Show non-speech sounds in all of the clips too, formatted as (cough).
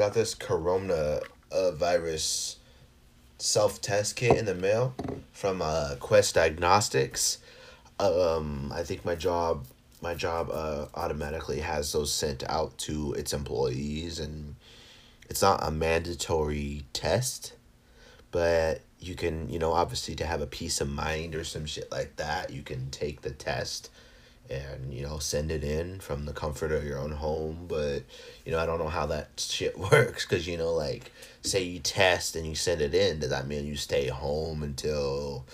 Got this Corona uh, virus self test kit in the mail from uh, Quest Diagnostics. Um, I think my job my job uh, automatically has those sent out to its employees, and it's not a mandatory test, but you can you know obviously to have a peace of mind or some shit like that, you can take the test and you know send it in from the comfort of your own home. But you know i don't know how that (laughs) shit works because you know like say you test and you send it in does that mean you stay home until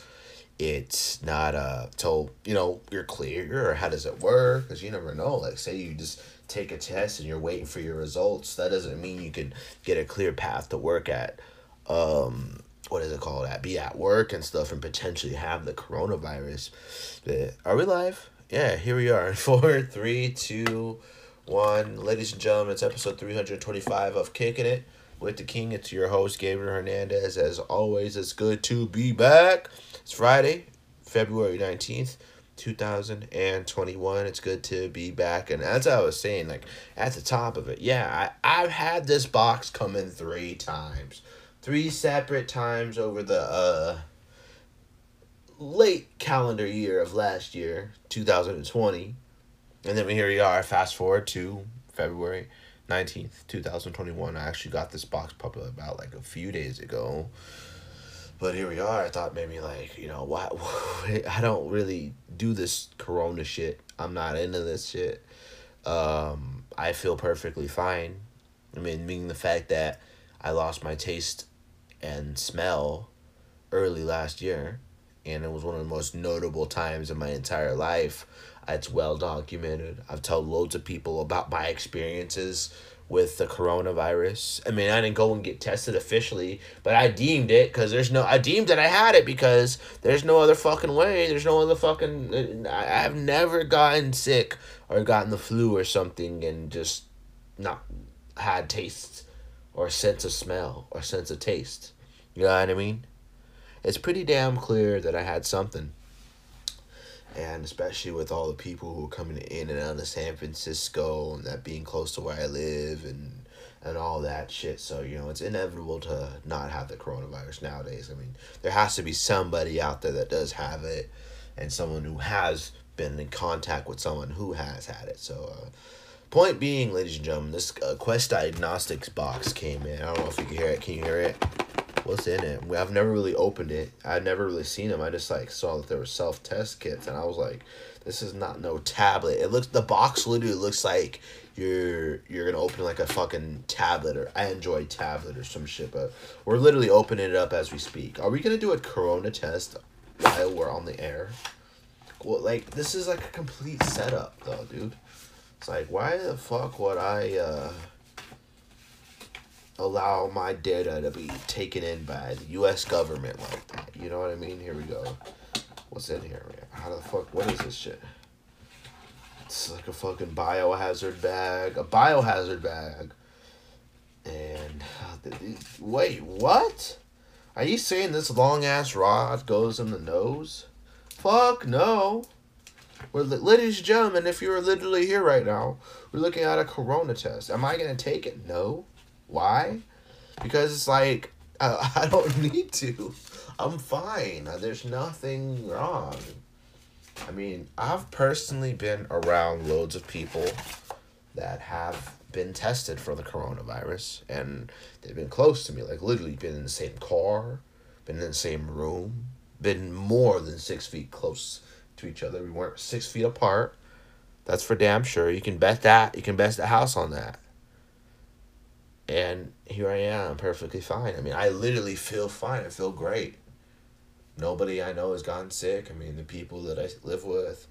it's not uh till you know you're clear? Or how does it work? Because you never know. Like say you just take a test and you're waiting for your results that doesn't mean you can get a clear path to work at um what is it called? At be at work and stuff and potentially have the coronavirus. But are we live yeah, here we are. (laughs) Four, three, two, one. Ladies and gentlemen, it's episode 325 of Kicking It with the King. It's your host, Gabriel Hernandez. As always, it's good to be back. It's Friday, February 19th, 2021. It's good to be back. And as I was saying, like at the top of it, yeah, I, I've had this box come in three times. Three separate times over the, uh, late calendar year of last year, 2020. And then here we are, fast forward to February 19th, 2021. I actually got this box probably about like a few days ago. But here we are. I thought maybe like, you know, why I don't really do this corona shit. I'm not into this shit. Um, I feel perfectly fine. I mean, meaning the fact that I lost my taste and smell early last year and it was one of the most notable times in my entire life. It's well documented. I've told loads of people about my experiences with the coronavirus. I mean, I didn't go and get tested officially, but I deemed it because there's no. I deemed that I had it because there's no other fucking way. There's no other fucking. I've never gotten sick or gotten the flu or something and just not had taste or sense of smell or sense of taste. You know what I mean? It's pretty damn clear that I had something. And especially with all the people who are coming in and out of San Francisco and that being close to where I live and and all that shit. So, you know, it's inevitable to not have the coronavirus nowadays. I mean, there has to be somebody out there that does have it and someone who has been in contact with someone who has had it. So, uh, point being, ladies and gentlemen, this uh, Quest Diagnostics box came in. I don't know if you can hear it. Can you hear it? What's in it. I've never really opened it. I'd never really seen them. I just like saw that there were self test kits, and I was like, this is not no tablet. It looks the box literally looks like you're you're gonna open like a fucking tablet or Android tablet or some shit. But we're literally opening it up as we speak. Are we gonna do a Corona test while we're on the air? Well, like this is like a complete setup though, dude. It's like why the fuck would I? uh allow my data to be taken in by the U.S. government like that. You know what I mean? Here we go. What's in here? Man? How the fuck? What is this shit? It's like a fucking biohazard bag. A biohazard bag. And uh, wait, what? Are you saying this long ass rod goes in the nose? Fuck no. We're, ladies and gentlemen, if you're literally here right now, we're looking at a corona test. Am I to take it? No. Why? Because it's like, uh, (laughs) I don't need to. I'm fine. There's nothing wrong. I mean, I've personally been around loads of people that have been tested for the coronavirus and they've been close to me, like literally been in the same car, been in the same room, been more than six feet close to each other. We weren't six feet apart. That's for damn sure. You can bet that. You can bet the house on that. And here I am, perfectly fine. I mean, I literally feel fine. I feel great. Nobody I know has gotten sick. I mean, the people that I live with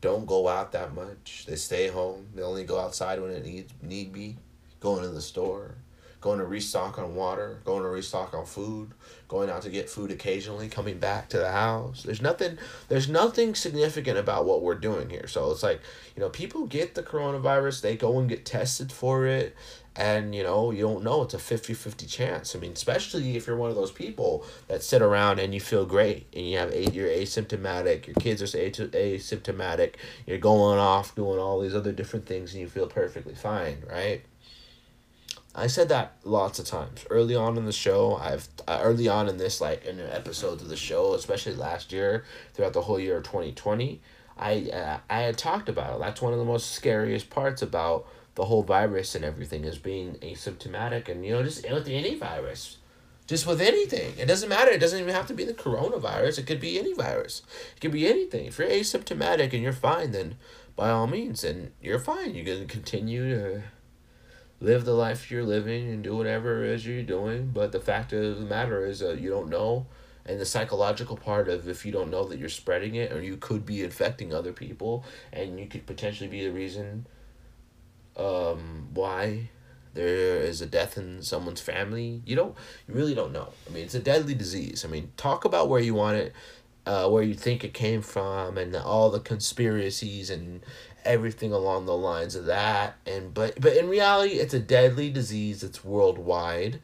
don't go out that much. They stay home. They only go outside when it need need be. Going to the store, going to restock on water, going to restock on food, going out to get food occasionally, coming back to the house. There's nothing there's nothing significant about what we're doing here. So it's like, you know, people get the coronavirus, they go and get tested for it, and you know you don't know it's a 50-50 chance. I mean especially if you're one of those people that sit around and you feel great and you have a, you're asymptomatic your kids are asymptomatic you're going off doing all these other different things and you feel perfectly fine right? I said that lots of times. Early on in the show i've uh, early on in this like in the episodes of the show especially last year throughout the whole year of 2020 i uh, i had talked about it. That's one of the most scariest parts about the whole virus and everything as being asymptomatic and you know just with any virus. Just with anything. It doesn't matter. It doesn't even have to be the coronavirus. It could be any virus. It could be anything. If you're asymptomatic and you're fine then by all means and you're fine. You can continue to live the life you're living and do whatever it is you're doing. But the fact of the matter is uh, you don't know. And the psychological part of if you don't know that you're spreading it or you could be infecting other people and you could potentially be the reason um, why there is a death in someone's family. You don't, you really don't know. I mean, it's a deadly disease. I mean, talk about where you want it, uh, where you think it came from, and all the conspiracies and everything along the lines of that. And but but in reality, it's a deadly disease. It's worldwide,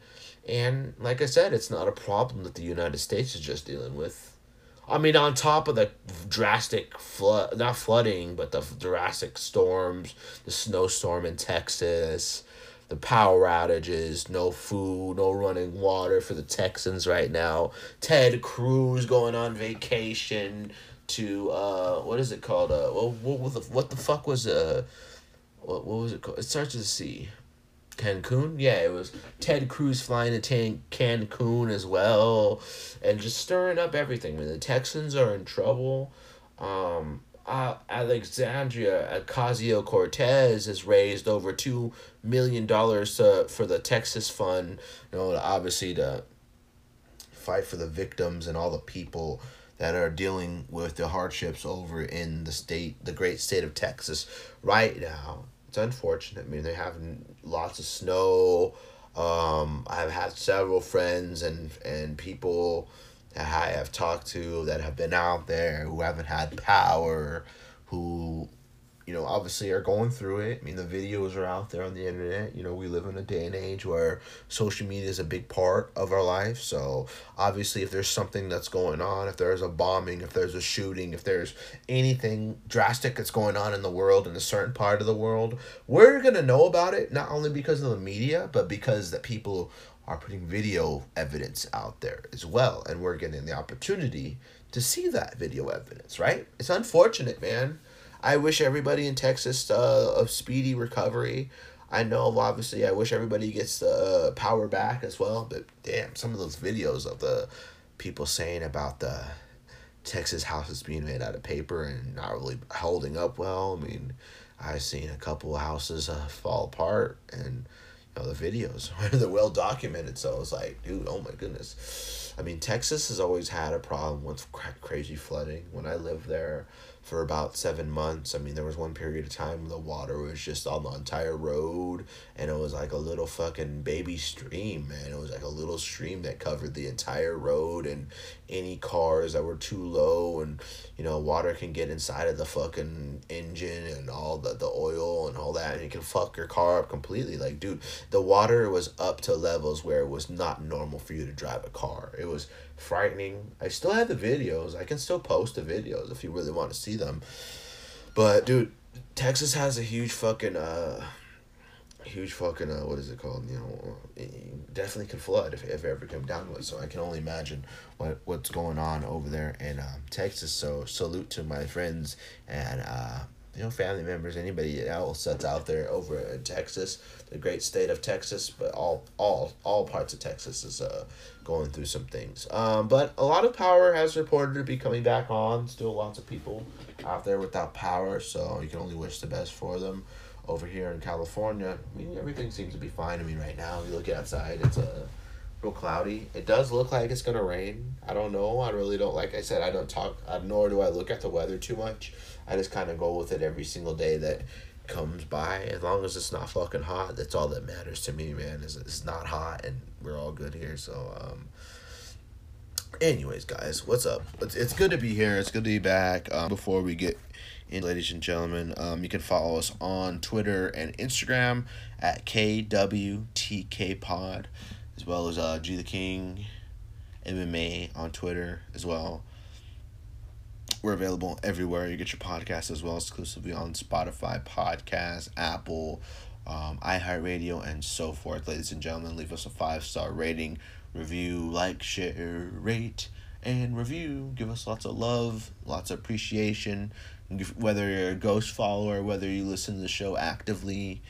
and like I said, it's not a problem that the United States is just dealing with. I mean, on top of the drastic flood, not flooding, but the drastic storms, the snowstorm in Texas, the power outages, no food, no running water for the Texans right now. Ted Cruz going on vacation to uh, what is it called? Uh, what what the what the fuck was uh, what what was it called? It starts with a C. Cancun. Yeah, it was Ted Cruz flying to Cancun as well, and just stirring up everything. I mean, the Texans are in trouble. Um, uh, Alexandria Ocasio Cortez has raised over two million dollars uh, for the Texas Fund. You know, obviously to fight for the victims and all the people that are dealing with the hardships over in the state, the great state of Texas, right now it's unfortunate. I mean, they have lots of snow. Um, I've had several friends and and people that I have talked to that have been out there who haven't had power, who you know, obviously are going through it. I mean, the videos are out there on the internet. You know, we live in a day and age where social media is a big part of our life. So, obviously, if there's something that's going on, if there's a bombing, if there's a shooting, if there's anything drastic that's going on in the world, in a certain part of the world, we're going to know about it, not only because of the media, but because that people are putting video evidence out there as well. And we're getting the opportunity to see that video evidence, right? It's unfortunate, man. I wish everybody in Texas uh, a speedy recovery. I know, obviously, I wish everybody gets the uh, power back as well. But damn, some of those videos of the people saying about the Texas houses being made out of paper and not really holding up well. I mean, I've seen a couple of houses uh, fall apart, and you know the videos (laughs) they're well documented. So it's like, dude, oh my goodness. I mean, Texas has always had a problem with crazy flooding. When I lived there, for about seven months. I mean, there was one period of time the water was just on the entire road, and it was like a little fucking baby stream, man. It was like a little stream that covered the entire road, and any cars that were too low, and you know, water can get inside of the fucking engine and all the, the oil and all that, and it can fuck your car up completely. Like, dude, the water was up to levels where it was not normal for you to drive a car. It was frightening. I still have the videos. I can still post the videos if you really want to see them. But dude, Texas has a huge fucking uh huge fucking uh, what is it called? You know, it definitely can flood if, if it ever come down to it. So I can only imagine what what's going on over there in um, Texas. So salute to my friends and uh, you know family members, anybody else that's out there over in Texas, the great state of Texas, but all all all parts of Texas is uh going through some things. Um, but a lot of power has reported to be coming back on. Still lots of people out there without power, so you can only wish the best for them over here in California, I mean, everything seems to be fine. I mean, right now, you look outside, it's a real cloudy. It does look like it's gonna rain. I don't know. I really don't. Like I said, I don't talk. Uh, nor do I look at the weather too much. I just kind of go with it every single day that comes by. As long as it's not fucking hot, that's all that matters to me, man. Is it's not hot and we're all good here. So, um, anyways, guys, what's up? It's it's good to be here. It's good to be back. Um, before we get in, ladies and gentlemen, um, you can follow us on Twitter and Instagram at KWTKPod, as well as uh, G the King MMA on Twitter as well. We're available everywhere you get your podcast as well, exclusively on Spotify, Podcast, Apple, um, iHeartRadio, and so forth. Ladies and gentlemen, leave us a five star rating, review, like, share, rate, and review. Give us lots of love, lots of appreciation whether you're a ghost follower, whether you listen to the show actively,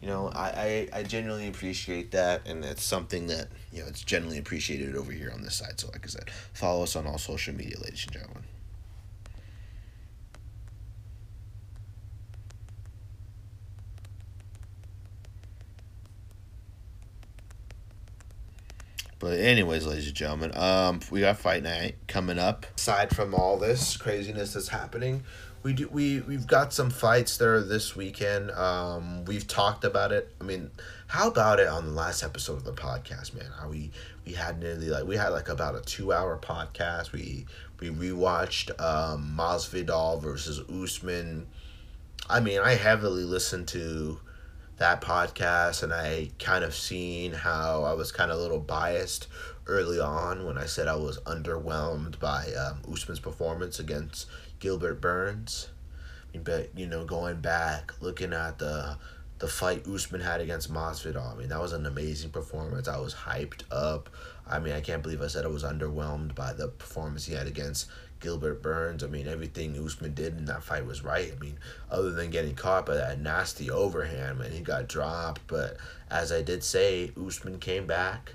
you know, I, I, I genuinely appreciate that, and it's something that, you know, it's generally appreciated over here on this side. So, like I said, follow us on all social media, ladies and gentlemen. But anyways, ladies and gentlemen, um, we got fight night coming up. Aside from all this craziness that's happening, we do we we've got some fights there this weekend. Um, we've talked about it. I mean, how about it on the last episode of the podcast, man? How we we had nearly like we had like about a two hour podcast. We we rewatched um, Masvidal versus Usman. I mean, I heavily listened to that podcast, and I kind of seen how I was kind of a little biased early on when I said I was underwhelmed by um, Usman's performance against Gilbert Burns. But you know, going back, looking at the the fight Usman had against Masvidal, I mean, that was an amazing performance. I was hyped up. I mean, I can't believe I said I was underwhelmed by the performance he had against Gilbert Burns. I mean, everything Usman did in that fight was right. I mean, other than getting caught by that nasty overhand, man, he got dropped. But as I did say, Usman came back.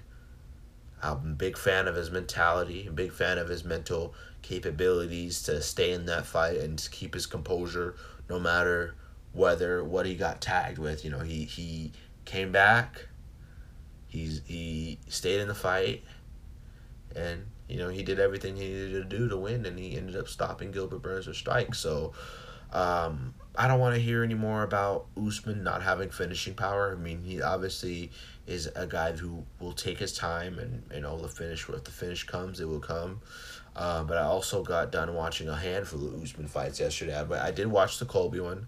I'm a big fan of his mentality, a big fan of his mental capabilities to stay in that fight and keep his composure no matter whether what he got tagged with. You know, he he came back. He's he stayed in the fight, and you know he did everything he needed to do to win, and he ended up stopping Gilbert Burns with strikes. So. Um, I don't want to hear any more about Usman not having finishing power. I mean, he obviously is a guy who will take his time, and you know the finish. If the finish comes, it will come. Uh, but I also got done watching a handful of Usman fights yesterday. But I did watch the Colby one.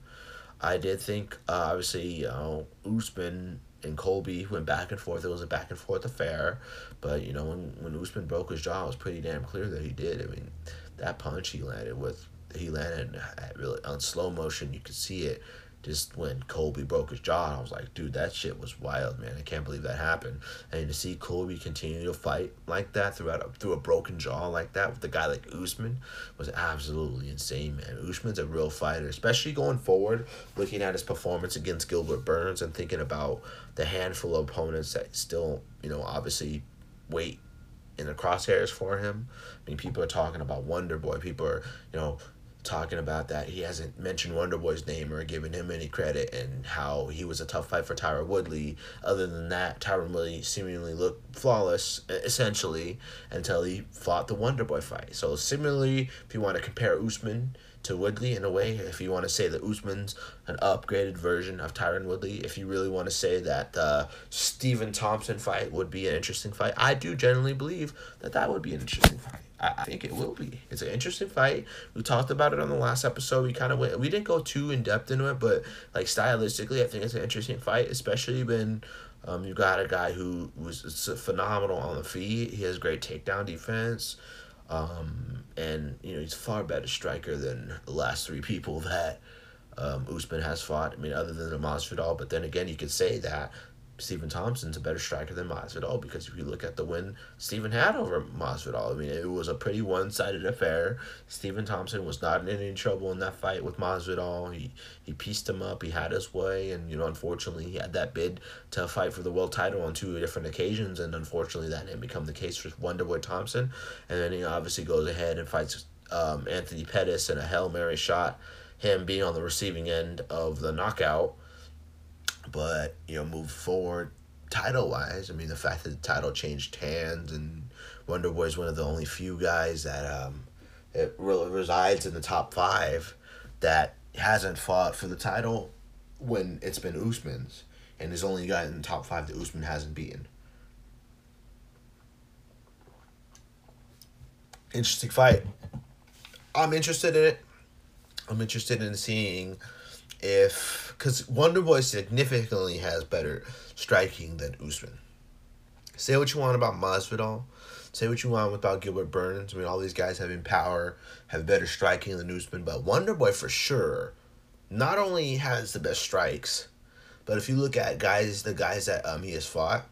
I did think, uh, obviously, you know, Usman and Colby went back and forth. It was a back and forth affair. But, you know, when, when Usman broke his jaw, it was pretty damn clear that he did. I mean, that punch he landed with, he landed really on slow motion. You could see it just when Colby broke his jaw, I was like, dude, that shit was wild, man. I can't believe that happened. And to see Colby continue to fight like that throughout a, through a broken jaw like that with a guy like Usman was absolutely insane, man. Usman's a real fighter, especially going forward, looking at his performance against Gilbert Burns and thinking about the handful of opponents that still, you know, obviously wait in the crosshairs for him. I mean, people are talking about Wonder Boy. People are, you know, talking about that he hasn't mentioned Wonder Boy's name or given him any credit and how he was a tough fight for Tyron Woodley. Other than that, Tyron Woodley seemingly looked flawless essentially until he fought the Wonder Boy fight. So similarly, if you want to compare Usman to Woodley in a way, if you want to say that Usman's an upgraded version of Tyron Woodley, if you really want to say that the Stephen Thompson fight would be an interesting fight, I do generally believe that that would be an interesting fight. I think it will be. It's an interesting fight. We talked about it on the last episode. We kind of went. We didn't go too in depth into it, but like stylistically, I think it's an interesting fight, especially when um, you got a guy who was phenomenal on the feet. He has great takedown defense, um, and you know he's far better striker than the last three people that um, Usman has fought. I mean, other than the Masvidal, but then again, you could say that Stephen Thompson's a better striker than Masvidal because if you look at the win Stephen had over Masvidal, I mean, it was a pretty one sided affair. Stephen Thompson was not in any trouble in that fight with Masvidal. He he pieced him up. He had his way, and you know, unfortunately, he had that bid to fight for the world title on two different occasions, and unfortunately, that didn't become the case for Wonderboy Thompson. And then he obviously goes ahead and fights um, Anthony Pettis in a hail mary shot, him being on the receiving end of the knockout but you know, move forward title wise, I mean, the fact that the title changed hands and Wonder Boy is one of the only few guys that um, it really resides in the top five that hasn't fought for the title when it's been Usman's, and is only guy in the top five that Usman hasn't beaten. Interesting fight. I'm interested in it. I'm interested in seeing if because Wonder Boy significantly has better striking than Usman. Say what you want about Masvidal. Say what you want about Gilbert Burns. I mean, all these guys having power, have better striking than Usman, but Wonder Boy for sure not only has the best strikes, but if you look at guys, the guys that um he has fought,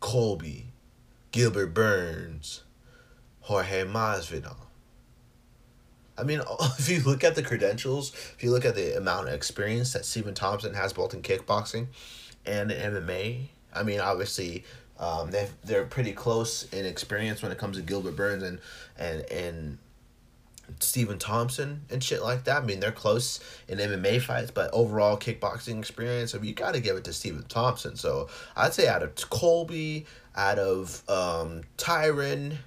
Colby, Gilbert Burns, Jorge Masvidal. I mean, (laughs) if you look at the credentials, if you look at the amount of experience that Stephen Thompson has both in kickboxing and in MMA, I mean, obviously, um, they they're pretty close in experience when it comes to Gilbert Burns and and and Stephen Thompson and shit like that. I mean, they're close in MMA fights, but overall kickboxing experience, I mean, you got to give it to Stephen Thompson. So I'd say out of Colby, out of um, Tyron,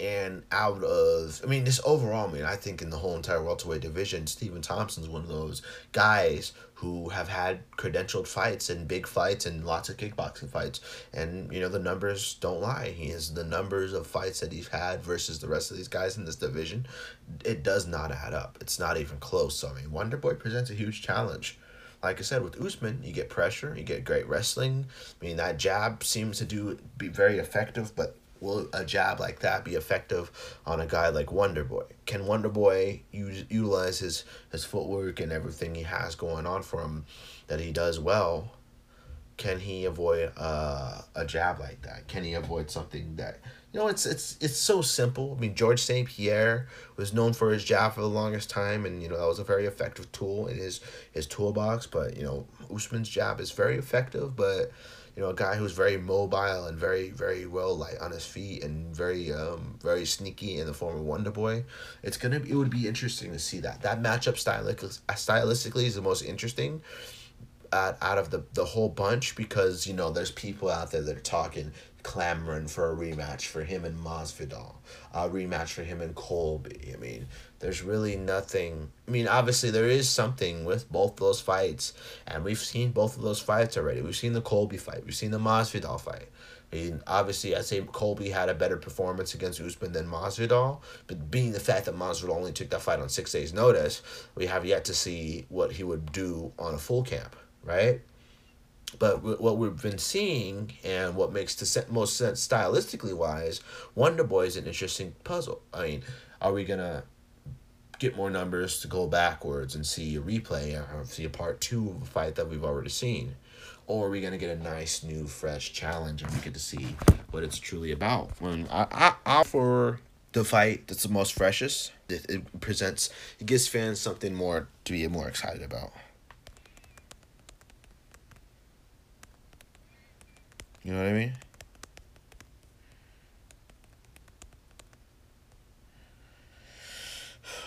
and out of, I mean, this overall, I mean, I think in the whole entire welterweight division, Stephen Thompson's one of those guys who have had credentialed fights and big fights and lots of kickboxing fights. And, you know, the numbers don't lie. He has the numbers of fights that he's had versus the rest of these guys in this division. It does not add up. It's not even close. So, I mean, Wonderboy presents a huge challenge like I said, with Usman, you get pressure, you get great wrestling. I mean, that jab seems to do be very effective, but will a jab like that be effective on a guy like Wonder Boy? Can Wonder Boy use, utilize his, his footwork and everything he has going on for him that he does well? Can he avoid uh, a jab like that? Can he avoid something that you know? It's it's it's so simple. I mean, George St. Pierre was known for his jab for the longest time, and you know that was a very effective tool in his his toolbox. But you know, Usman's jab is very effective, but you know, a guy who's very mobile and very, very well like on his feet and very, um, very sneaky in the form of Wonder Boy. It's gonna, be, it would be interesting to see that. That matchup stylistically, stylistically is the most interesting out, out of the, the whole bunch because, you know, there's people out there that are talking, clamoring for a rematch for him and Masvidal, a rematch for him and Colby. I mean, there's really nothing. I mean, obviously there is something with both those fights, and we've seen both of those fights already. We've seen the Colby fight. We've seen the Masvidal fight. I mean, obviously, I'd say Colby had a better performance against Usman than Masvidal, but being the fact that Masvidal only took that fight on six days' notice, we have yet to see what he would do on a full camp, right? But what we've been seeing and what makes the most sense stylistically wise, Wonder Boy is an interesting puzzle. I mean, are we gonna get more numbers to go backwards and see a replay or see a part two of a fight that we've already seen? Or are we gonna get a nice new fresh challenge and we get to see what it's truly about? When I I, I for the fight that's the most freshest, it, it presents it gives fans something more to be more excited about. You know what I mean?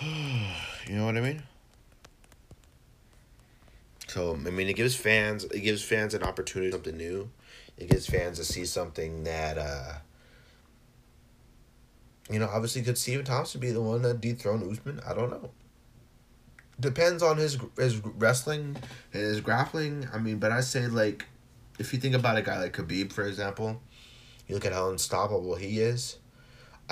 (sighs) you know what I mean? So I mean, it gives fans it gives fans an opportunity something new. It gives fans to see something that uh, you know. Obviously, could Stephen Thompson be the one that dethroned Usman? I don't know. Depends on his his wrestling, his grappling. I mean, but I say like, if you think about a guy like Khabib, for example, you look at how unstoppable he is.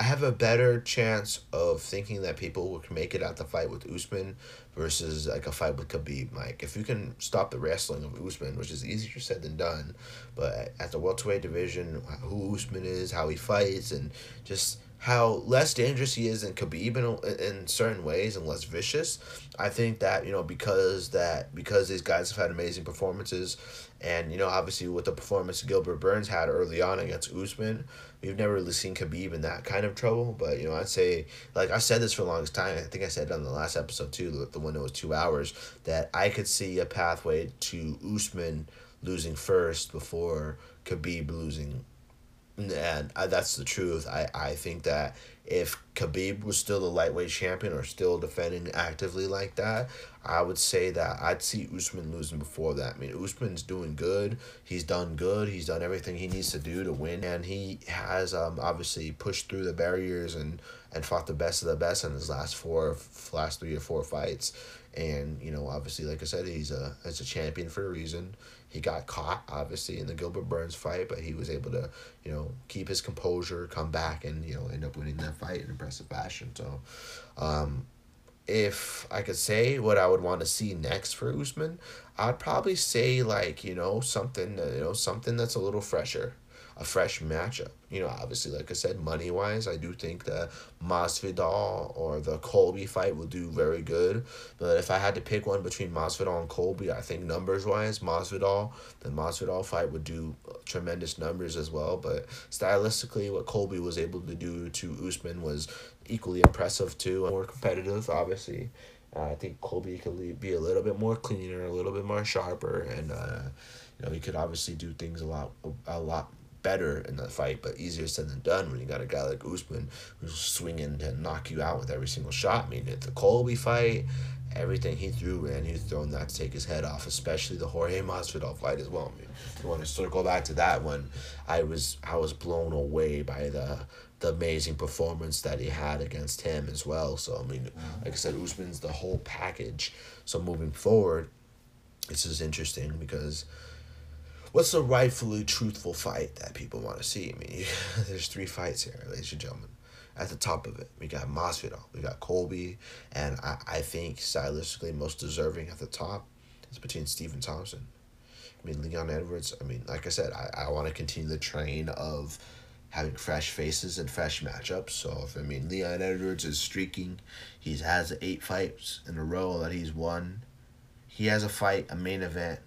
I have a better chance of thinking that people can make it out the fight with Usman versus like a fight with Khabib. Like if you can stop the wrestling of Usman, which is easier said than done, but at the welterweight division, who Usman is, how he fights, and just how less dangerous he is than Khabib in, in certain ways and less vicious. I think that you know because that because these guys have had amazing performances, and you know obviously with the performance Gilbert Burns had early on against Usman, we've never really seen Khabib in that kind of trouble. But you know I'd say like I've said this for the longest time. I think I said on the last episode too, the one that was two hours, that I could see a pathway to Usman losing first before Khabib losing and uh, that's the truth. I, I think that if Khabib was still a lightweight champion or still defending actively like that, I would say that I'd see Usman losing before that. I mean, Usman's doing good. He's done good. He's done everything he needs to do to win, and he has um obviously pushed through the barriers and and fought the best of the best in his last four, last three or four fights. And you know, obviously, like I said, he's a he's a champion for a reason. He got caught, obviously, in the Gilbert Burns fight, but he was able to, you know, keep his composure, come back, and you know, end up winning that fight in impressive fashion. So, um, if I could say what I would want to see next for Usman, I'd probably say like you know something you know something that's a little fresher a fresh matchup. You know, obviously, like I said, money wise, I do think the Masvidal or the Colby fight will do very good. But if I had to pick one between Masvidal and Colby, I think numbers wise, Masvidal, the Masvidal fight would do tremendous numbers as well. But stylistically, what Colby was able to do to Usman was equally impressive too. More competitive, obviously. Uh, I think Colby could be a little bit more cleaner, a little bit more sharper, and uh, you know he could obviously do things a lot, a lot better in the fight, but easier said than done when you got a guy like Usman who's swinging to knock you out with every single shot. I mean, it's a Colby fight, everything he threw, man, he was throwing that to take his head off, especially the Jorge Masvidal fight as well. I mean, you want to circle back to that one, I was I was blown away by the the amazing performance that he had against him as well. So I mean, like I said, Usman's the whole package. So moving forward, this is interesting because what's the rightfully truthful fight that people want to see? I mean, (laughs) there's three fights here, ladies and gentlemen. At the top of it, we got Masvidal, we got Colby, and I, I think stylistically most deserving at the top is between Stephen Thompson. I mean, Leon Edwards, I mean, like I said, I, I want to continue the train of having fresh faces and fresh matchups. So, if I mean, Leon Edwards is streaking, he has eight fights in a row that he's won. He has a fight, a main event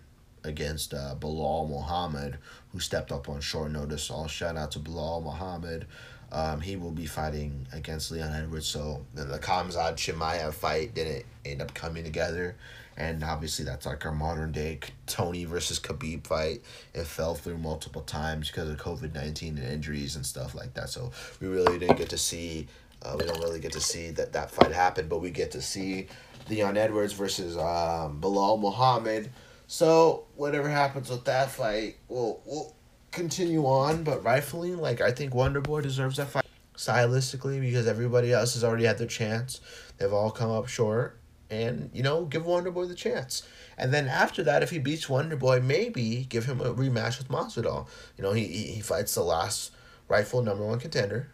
against uh, Belal Muhammad, who stepped up on short notice. All shout out to Belal Muhammad. Um, he will be fighting against Leon Edwards. So the, the Chimaev fight didn't end up coming together. And obviously, that's like our modern day Tony versus Khabib fight. It fell through multiple times because of COVID 19 and injuries and stuff like that. So we really didn't get to see, uh, we don't really get to see that that fight happen, but we get to see Leon Edwards versus um, Belal Muhammad so whatever happens with that fight, we'll we'll continue on. But rightfully, like I think Wonder Boy deserves that fight stylistically because everybody else has already had their chance. They've all come up short, and you know, give Wonder Boy the chance. And then after that, if he beats Wonder Boy, maybe give him a rematch with Masvidal. You know, he he, he fights the last rightful number one contender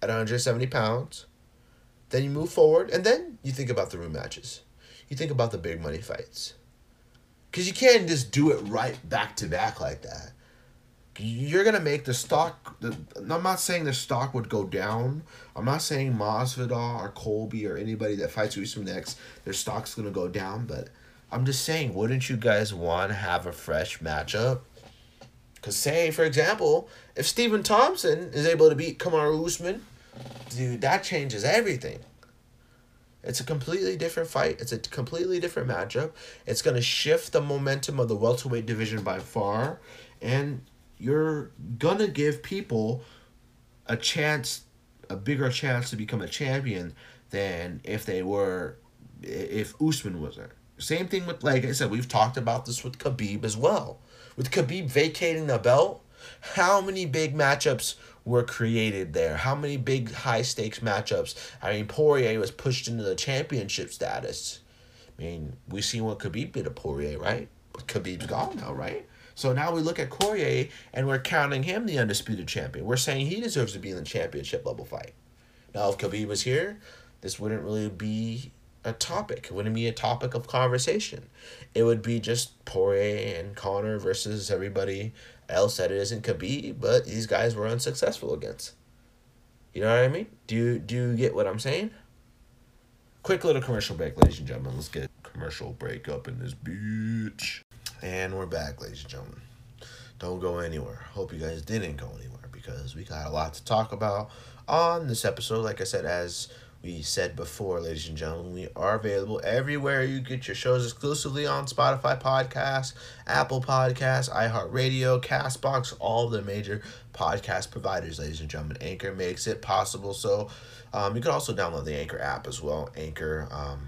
at 170 pounds. Then you move forward, and then you think about the rematches. You think about the big money fights. Because you can't just do it right back to back like that. You're gonna make the stock. The, I'm not saying the stock would go down. I'm not saying Masvidal or Colby or anybody that fights Usman next, their stock's gonna go down. But I'm just saying, wouldn't you guys want to have a fresh matchup? Cause say, for example, if Stephen Thompson is able to beat Kamaru Usman, dude, that changes everything. It's a completely different fight. It's a completely different matchup. It's going to shift the momentum of the welterweight division by far. And you're going to give people a chance, a bigger chance to become a champion than if they were, if Usman was there. Same thing with, like I said, we've talked about this with Khabib as well. With Khabib vacating the belt, how many big matchups were created there? How many big high stakes matchups? I mean, Poirier was pushed into the championship status. I mean, we seen what Khabib did to Poirier, right? But Khabib's gone now, right? So now we look at Poirier and we're counting him the undisputed champion. We're saying he deserves to be in the championship level fight. Now, if Khabib was here, this wouldn't really be a topic. It wouldn't be a topic of conversation. It would be just Poirier and Conor versus everybody else said it isn't Khabib, but these guys were unsuccessful against. You know what I mean? Do you do you get what I'm saying? Quick little commercial break, ladies and gentlemen. Let's get commercial break up in this bitch. And we're back, ladies and gentlemen. Don't go anywhere. Hope you guys didn't go anywhere because we got a lot to talk about on this episode. Like I said, as we said before, ladies and gentlemen, we are available everywhere you get your shows exclusively on Spotify Podcasts, Apple Podcasts, iHeartRadio, Castbox, all the major podcast providers, ladies and gentlemen. Anchor makes it possible. So um, you can also download the Anchor app as well. Anchor um,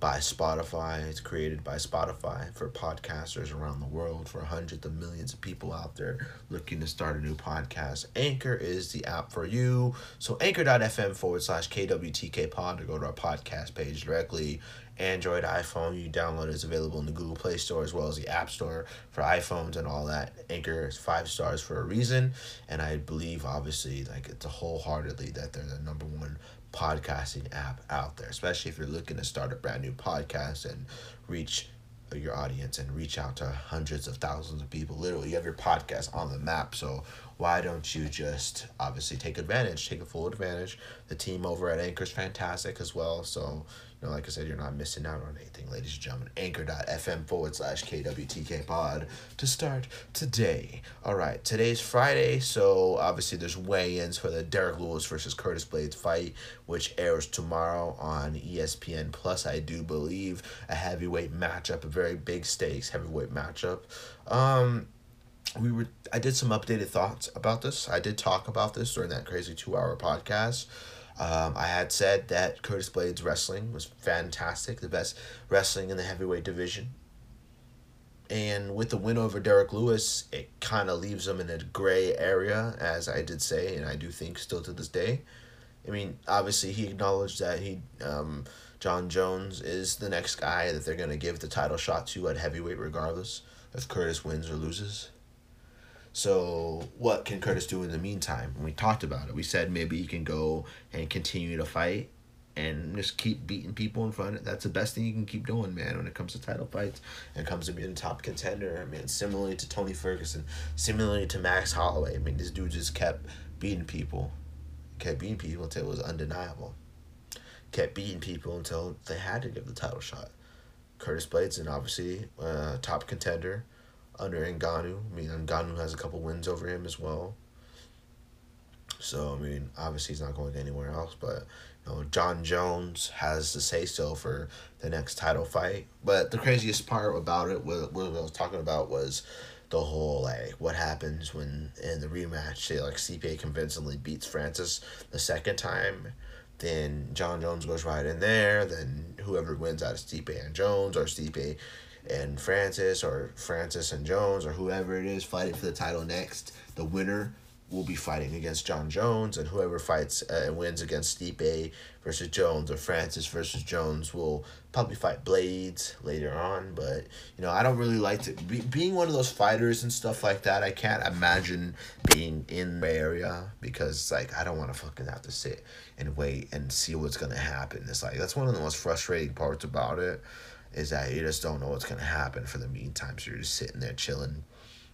by Spotify. It's created by Spotify for podcasters around the world, for hundreds of millions of people out there looking to start a new podcast. Anchor is the app for you. So anchor.fm forward slash KWTK pod to go to our podcast page directly. Android, iPhone, you download it. It's available in the Google Play Store as well as the App Store for iPhones and all that. Anchor is five stars for a reason. And I believe, obviously, like it's wholeheartedly that they're the number one podcasting app out there, especially if you're looking to start a brand new podcast and reach your audience and reach out to hundreds of thousands of people. Literally, you have your podcast on the map. So why don't you just obviously take advantage, take a full advantage? The team over at Anchor is fantastic as well. So know, like I said, you're not missing out on anything, ladies and gentlemen. Anchor.fm forward slash KWTK pod to start today. All right, today's Friday, so obviously there's weigh ins for the Derrick Lewis versus Curtis Blaydes fight, which airs tomorrow on ESPN Plus. I do believe a heavyweight matchup, a very big stakes heavyweight matchup. Um, we were I did some updated thoughts about this. I did talk about this during that crazy two hour podcast. Um, I had said that Curtis Blaydes' wrestling was fantastic, the best wrestling in the heavyweight division. And with the win over Derrick Lewis, it kind of leaves him in a gray area, as I did say, and I do think still to this day. I mean, obviously, he acknowledged that he, um, Jon Jones is the next guy that they're going to give the title shot to at heavyweight, regardless if Curtis wins or loses. So what can Curtis do in the meantime? we talked about it. We said maybe he can go and continue to fight and just keep beating people in front. Of that's the best thing you can keep doing, man, when it comes to title fights and comes to being a top contender. I mean, similarly to Tony Ferguson, similarly to Max Holloway. I mean, this dude just kept beating people, kept beating people until it was undeniable. Kept beating people until they had to give the title shot. Curtis Blaydes, and obviously uh, top contender under Ngannou. I mean, Ngannou has a couple wins over him as well. So, I mean, obviously he's not going anywhere else, but, you know, Jon Jones has the say so for the next title fight. But the craziest part about it, what, what I was talking about, was the whole, like, what happens when in the rematch, say, like, Stipe convincingly beats Francis the second time. Then Jon Jones goes right in there. Then whoever wins out of Stipe and Jones or Stipe and Francis or Francis and Jones or whoever it is fighting for the title next, the winner will be fighting against Jon Jones, and whoever fights uh, and wins against Stipe versus Jones or Francis versus Jones will probably fight Blaydes later on. But you know, I don't really like to be being one of those fighters and stuff like that. I can't imagine being in the area because like I don't want to fucking have to sit and wait and see what's gonna happen. It's like that's one of the most frustrating parts about it is that you just don't know what's gonna happen for the meantime. So you're just sitting there chilling.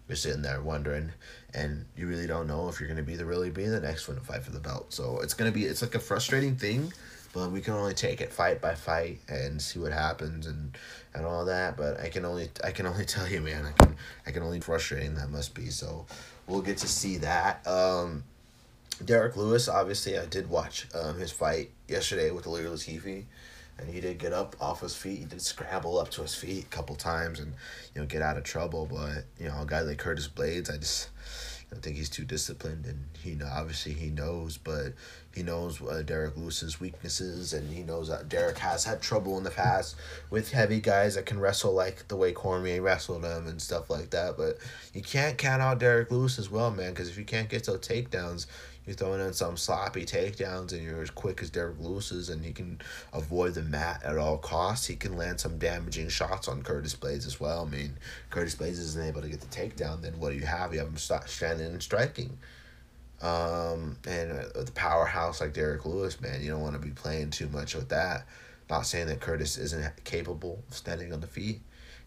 You're sitting there wondering, and you really don't know if you're gonna be the really be the next one to fight for the belt. So it's gonna be it's like a frustrating thing, but we can only take it fight by fight and see what happens and and all that. But I can only I can only (laughs) tell you, man, I can I can only frustrating that must be. So we'll get to see that. Um, Derrick Lewis, obviously, I did watch um, his fight yesterday with the Ilir Latifi and he did get up off his feet. He did scramble up to his feet a couple times and you know get out of trouble. But you know, a guy like Curtis Blades, I just I think he's too disciplined, and he know obviously he knows, but he knows uh, Derrick Lewis's weaknesses, and he knows that Derrick has had trouble in the past with heavy guys that can wrestle like the way Cormier wrestled him and stuff like that. But you can't count out Derrick Lewis as well, man, because if you can't get those takedowns, you're throwing in some sloppy takedowns and you're as quick as Derrick Lewis is and he can avoid the mat at all costs. He can land some damaging shots on Curtis Blaydes as well. I mean, Curtis Blaydes isn't able to get the takedown, then what do you have? You have him standing and striking. Um, and uh, the powerhouse like Derrick Lewis, man, you don't want to be playing too much with that. Not saying that Curtis isn't capable of standing on the feet.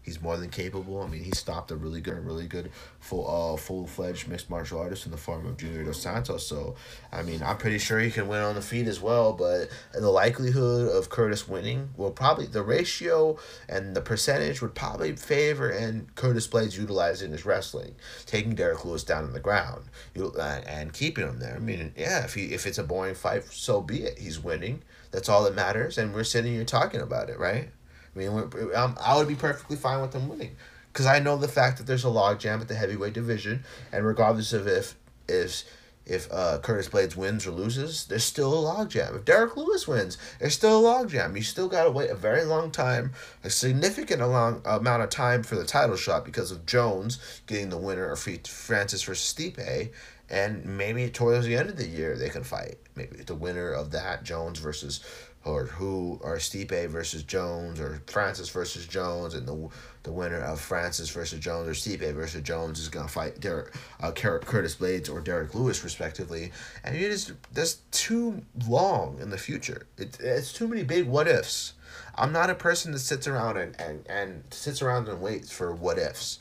He's more than capable. I mean, he stopped a really good, really good full, uh, full fledged mixed martial artist in the form of Junior Dos Santos. So, I mean, I'm pretty sure he can win on the feet as well. But the likelihood of Curtis winning will probably the ratio and the percentage would probably favor and Curtis Blaydes utilizing his wrestling, taking Derrick Lewis down on the ground, you uh, and keeping him there. I mean, yeah, if he if it's a boring fight, so be it. He's winning. That's all that matters, and we're sitting here talking about it, right? I mean, um, I would be perfectly fine with them winning because I know the fact that there's a logjam at the heavyweight division, and regardless of if if if uh, Curtis Blaydes wins or loses, there's still a logjam. If Derrick Lewis wins, there's still a logjam. You still got to wait a very long time, a significant long amount of time for the title shot because of Jones getting the winner of Francis versus Stipe, and maybe towards the end of the year they can fight. Maybe the winner of that Jones versus or who or Stipe versus Jones or Francis versus Jones and the the winner of Francis versus Jones or Stipe versus Jones is gonna fight Derrick uh, Curtis Blaydes or Derrick Lewis respectively. And it is that's too long in the future. It, it's too many big what ifs. I'm not a person that sits around and, and, and sits around and waits for what ifs.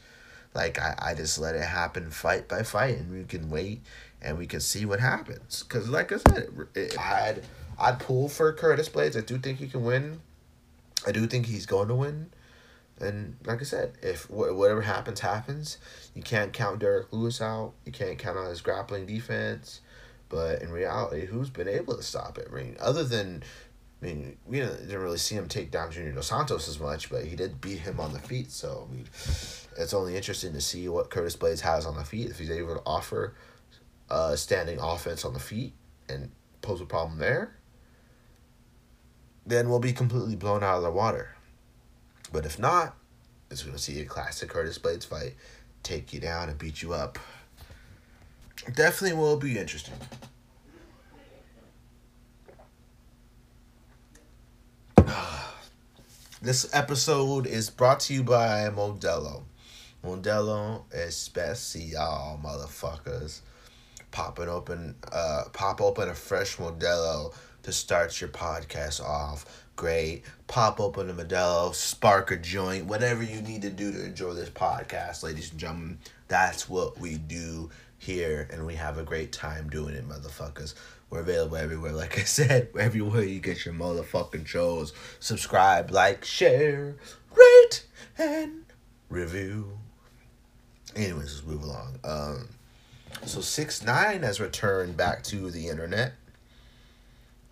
Like I, I just let it happen fight by fight and we can wait and we can see what happens. Because like I said it, it had I'd pull for Curtis Blaydes. I do think he can win. I do think he's going to win. And like I said, if wh- whatever happens, happens. You can't count Derrick Lewis out. You can't count on his grappling defense. But in reality, who's been able to stop it? I mean, other than, I mean, we didn't really see him take down Junior Dos Santos as much, but he did beat him on the feet. So, I mean, it's only interesting to see what Curtis Blaydes has on the feet. If he's able to offer uh, standing offense on the feet and pose a problem there, then we'll be completely blown out of the water. But if not, it's going to see a classic Curtis Blaydes fight take you down and beat you up. Definitely will be interesting. (sighs) This episode is brought to you by Modelo. Modelo Especial, motherfuckers. Popping open, uh, pop open a fresh Modelo to start your podcast off. Great. Pop open a Modelo, spark a joint, whatever you need to do to enjoy this podcast, ladies and gentlemen. That's what we do here, and we have a great time doing it, motherfuckers. We're available everywhere, like I said, (laughs) everywhere you get your motherfucking shows. Subscribe, like, share, rate, and review. Anyways, let's move along. Um, so six nine has returned back to the internet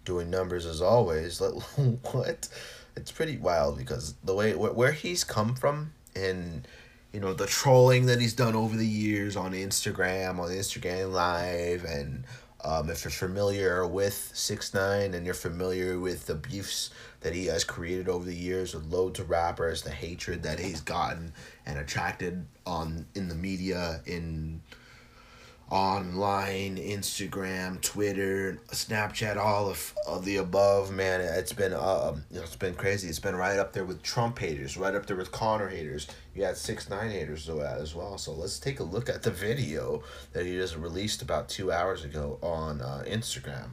doing numbers as always. (laughs) what? It's pretty wild because the way where, he's come from and you know the trolling that he's done over the years on Instagram, on Instagram Live, and um, if you're familiar with six nine and you're familiar with the beefs that he has created over the years with loads of rappers, the hatred that he's gotten and attracted on in the media in online, Instagram, Twitter, Snapchat, all of, of the above, man. It's been um, you know, it's been crazy. It's been right up there with Trump haters, right up there with Conor haters. You had six nine haters as well. So let's take a look at the video that he just released about two hours ago on uh, Instagram.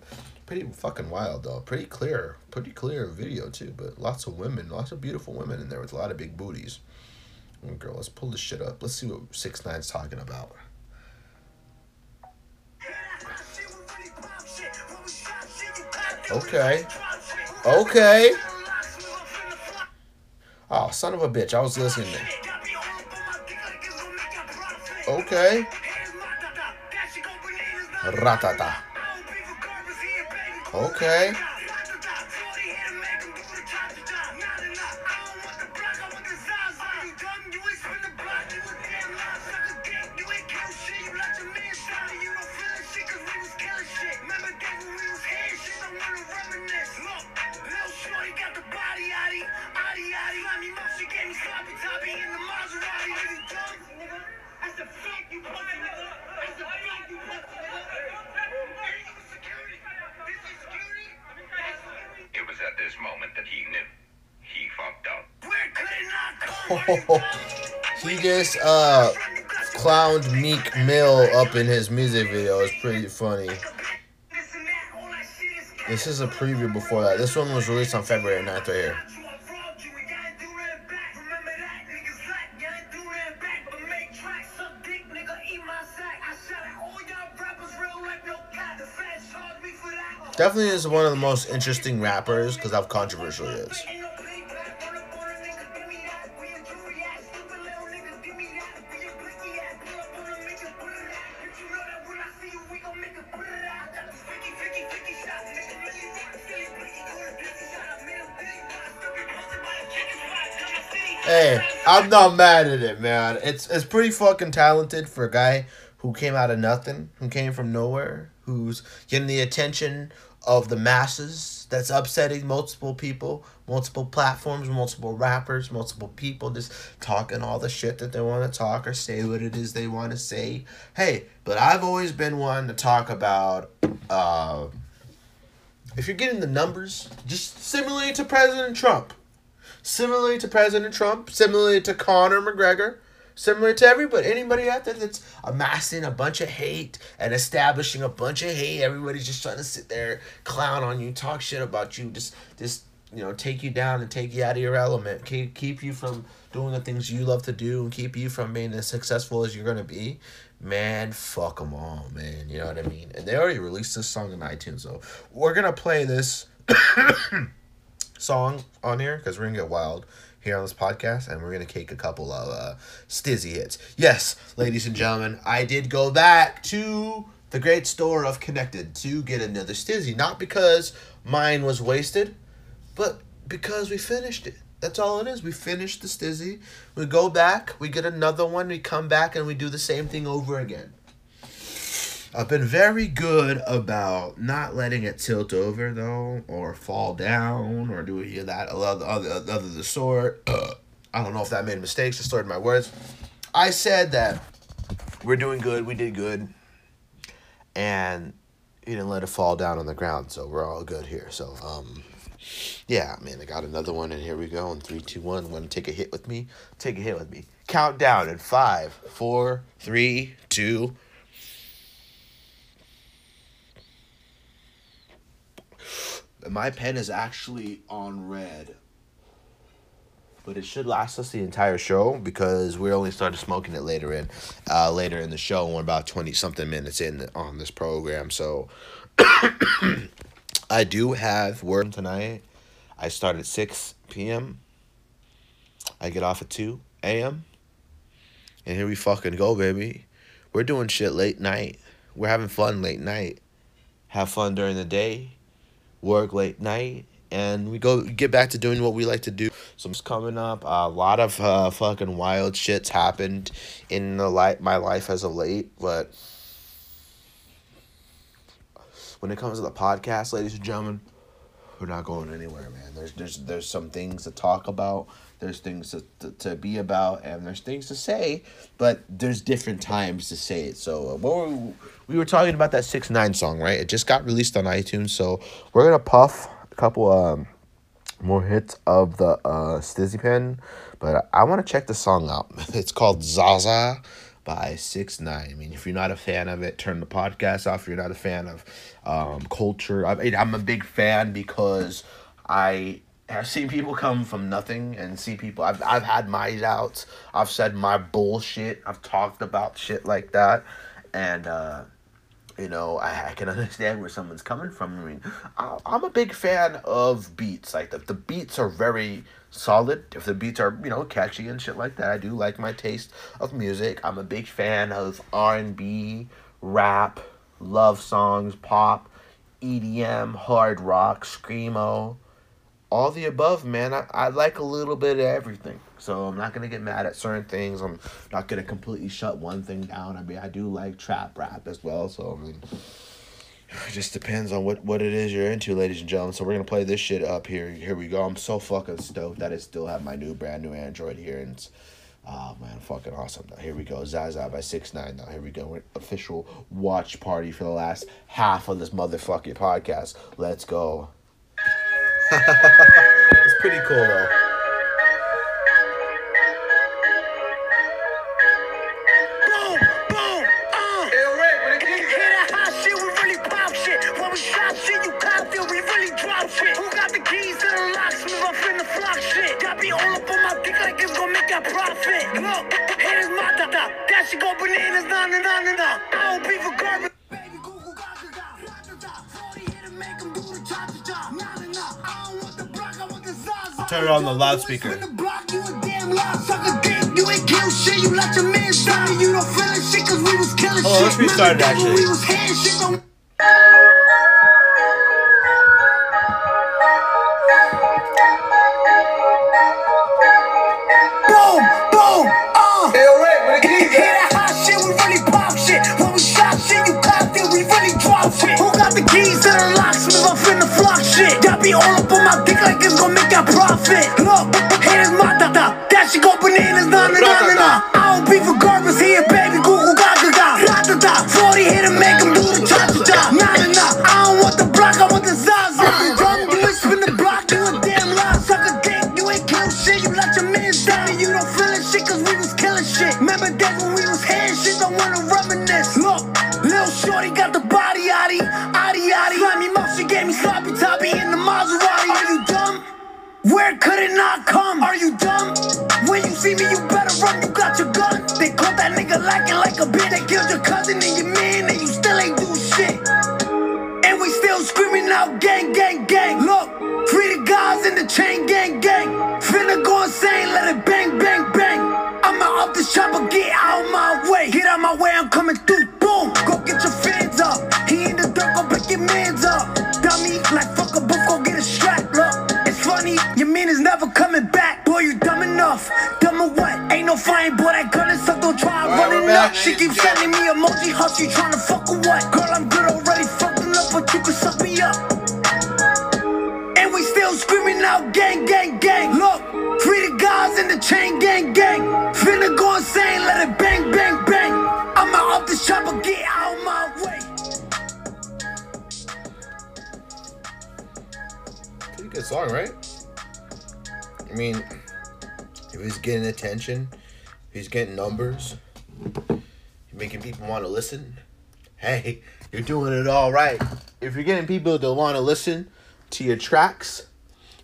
Pretty fucking wild though. Pretty clear, pretty clear video too. But lots of women, lots of beautiful women in there with a lot of big booties. Girl, let's pull this shit up. Let's see what six nine's talking about. Okay. Okay. Oh, son of a bitch. I was listening. Okay. Ratata. Okay. (laughs) he just uh clowned Meek Mill up in his music video. It's pretty funny. This is a preview before that. This one was released on February 9th right here. Definitely is one of the most interesting rappers because how controversial he is. I'm not mad at it, man. It's it's pretty fucking talented for a guy who came out of nothing, who came from nowhere, who's getting the attention of the masses. That's upsetting multiple people, multiple platforms, multiple rappers, multiple people just talking all the shit that they want to talk or say what it is they want to say. Hey, but I've always been one to talk about uh, if you're getting the numbers, just similarly to President Trump similarly to President Trump, similarly to Conor McGregor, similar to everybody, anybody out there that's amassing a bunch of hate and establishing a bunch of hate. Everybody's just trying to sit there, clown on you, talk shit about you, just just you know take you down and take you out of your element, keep keep you from doing the things you love to do, and keep you from being as successful as you're gonna be. Man, fuck them all, man. You know what I mean? And they already released this song in iTunes, so we're gonna play this. (coughs) song on here because we're gonna get wild here on this podcast and we're gonna take a couple of uh, stizzy hits. Yes, ladies and gentlemen, I did go back to the great store of Connected to get another stizzy, not because mine was wasted, but because we finished it. That's all it is. We finished the stizzy. We go back, we get another one, we come back, and we do the same thing over again. I've been very good about not letting it tilt over though, or fall down, or do any of that other other other the sort. (clears throat) I don't know if that made mistakes. I Distorted my words. I said that we're doing good. We did good, and you didn't let it fall down on the ground, so we're all good here. So um, yeah, man, I got another one, and here we go. In three, two, one. Want to take a hit with me? Take a hit with me. Count down in five, four, three, two. My pen is actually on red. But it should last us the entire show because we only started smoking it later in uh, later in the show. We're about twenty something minutes in on this program. So (coughs) I do have work tonight. I start at six PM. I get off at two AM. And here we fucking go, baby. We're doing shit late night. We're having fun late night. Have fun during the day work late night, and we go get back to doing what we like to do. So it's coming up. a lot of uh, fucking wild shits happened in the light my life as of late, but when it comes to the podcast, ladies and gentlemen, we're not going anywhere, man. There's there's there's some things to talk about. There's things to, to, to be about, and there's things to say, but there's different times to say it. So uh, what were we, we were talking about that six nine song, right? It just got released on iTunes, so we're gonna puff a couple um more hits of the uh Stizzy Pen, but I want to check the song out. (laughs) It's called Zaza by six nine. I mean, if you're not a fan of it, turn the podcast off. If you're not a fan of um, culture, I I'm a big fan because I have seen people come from nothing and see people. I've I've had my doubts. I've said my bullshit. I've talked about shit like that, and uh, you know I, I can (laughs) understand where someone's coming from. I mean, I, I'm a big fan of beats. Like the the beats are very solid. If the beats are you know catchy and shit like that, I do like my taste of music. I'm a big fan of R and B, rap, love songs, pop, EDM, hard rock, screamo all the above, man. I, I like a little bit of everything. So I'm not gonna get mad at certain things. I'm not gonna completely shut one thing down. I mean, I do like trap rap as well. So I mean, it just depends on what what it is you're into, ladies and gentlemen. So we're gonna play this shit up here. Here we go. I'm so fucking stoked that I still have my new brand new Android here, and it's oh man, fucking awesome. Now here we go. Zaza by six nine. Now here we go. We're official watch party for the last half of this motherfucking podcast. Let's go. (laughs) it's pretty cool though. Profit. Look, haters my da da. That hot shit we really box it. When we stop shit, you come feel we really dropped shit. Who got the keys to the locks move up in the flock shit? Got me all up on my pick I can make a profit. Look, hit his matata, Cash you go bananas, nah nah nah nah nah. Turn it on the loudspeaker. Oh, let's restart it, actually. Make bitch. Your cousin and your man, and you still ain't do shit. And we still screaming out gang, gang, gang. Look, free the guys in the chain gang, gang. Finna go insane, let it bang, bang, bang. I'ma up this chopper, get out my She keeps sending me emoji, how she tryna fuck or what? Girl, I'm good already, fucking up, but you can suck me up. And we still screaming out gang, gang, gang. Look, free the guys in the chain gang, gang. Finna go insane, let it bang, bang, bang. I'ma up this chopper, get out my way. Pretty good song, right? I mean, if he's getting attention, he's getting numbers, making people want to listen, hey, you're doing it all right. If you're getting people to want to listen to your tracks,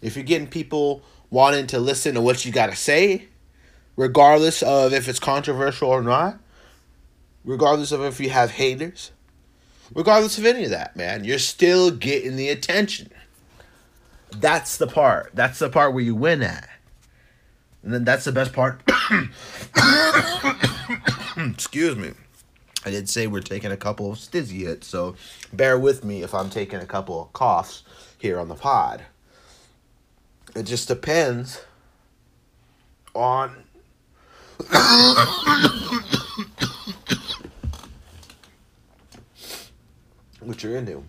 if you're getting people wanting to listen to what you got to say, regardless of if it's controversial or not, regardless of if you have haters, regardless of any of that, man, you're still getting the attention. That's the part. That's the part where you win at. And then that's the best part. (coughs) (coughs) (clears throat) Excuse me. I did say we're taking a couple of stizzy hits, so bear with me if I'm taking a couple of coughs here on the pod. It just depends on (coughs) what you're into.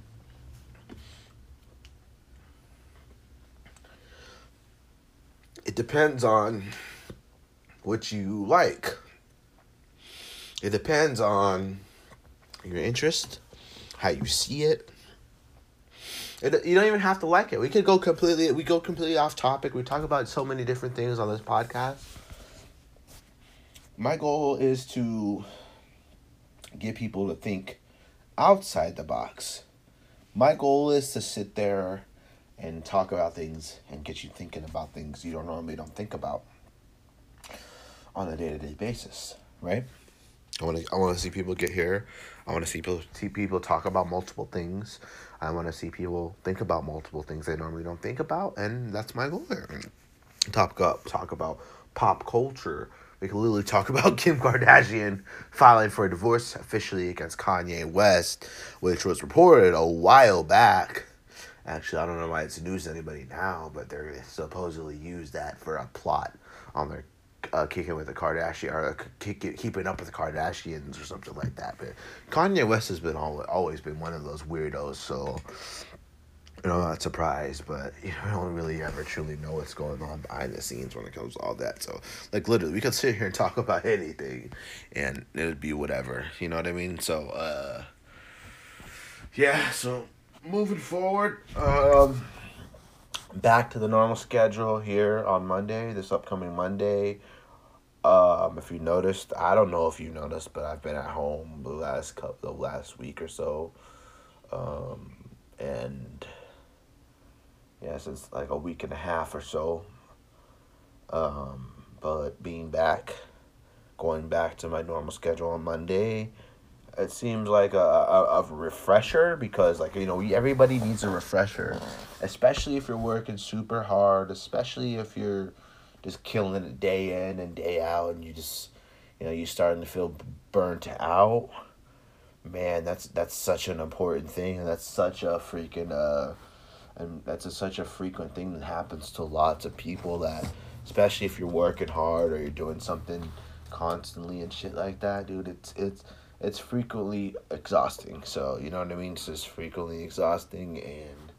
it depends on what you like. It depends on your interest, how you see it. it. You don't even have to like it. We could go completely. We go completely off topic. We talk about so many different things on this podcast. My goal is to get people to think outside the box. My goal is to sit there and talk about things and get you thinking about things you don't normally don't think about on a day to day basis, right? I want to I want to see people get here. I want to see people see people talk about multiple things. I want to see people think about multiple things they normally don't think about, and that's my goal there. Up, talk about pop culture. We can literally talk (laughs) about Kim Kardashian filing for a divorce officially against Kanye West, which was reported a while back. Actually, I don't know why it's news to anybody now, but they're supposedly used that for a plot on their uh, kicking with the Kardashian or uh, kick, keeping up with the Kardashians or something like that. But Kanye West has been al- always been one of those weirdos, so you know, I'm not surprised, but (laughs) you know, I don't really ever truly know what's going on behind the scenes when it comes to all that. So, like, literally, we could sit here and talk (laughs) about anything, and it'd be whatever. You know what I mean? So, uh, yeah. So, moving forward, um, back to the normal schedule here on Monday. This upcoming Monday. Um, if you noticed, I don't know if you noticed, but I've been at home the last couple, the last week or so, um, and yeah, since like a week and a half or so. Um, but being back, going back to my normal schedule on Monday, it seems like a, a, a refresher because like you know everybody needs a refresher especially if you're working super hard especially if you're just killing it day in and day out and you just you know you're starting to feel burnt out man that's that's such an important thing and that's such a freaking uh and that's a, such a frequent thing that happens to lots of people that especially if you're working hard or you're doing something constantly and shit like that dude it's it's it's frequently exhausting. So you know what I mean. It's just frequently exhausting, and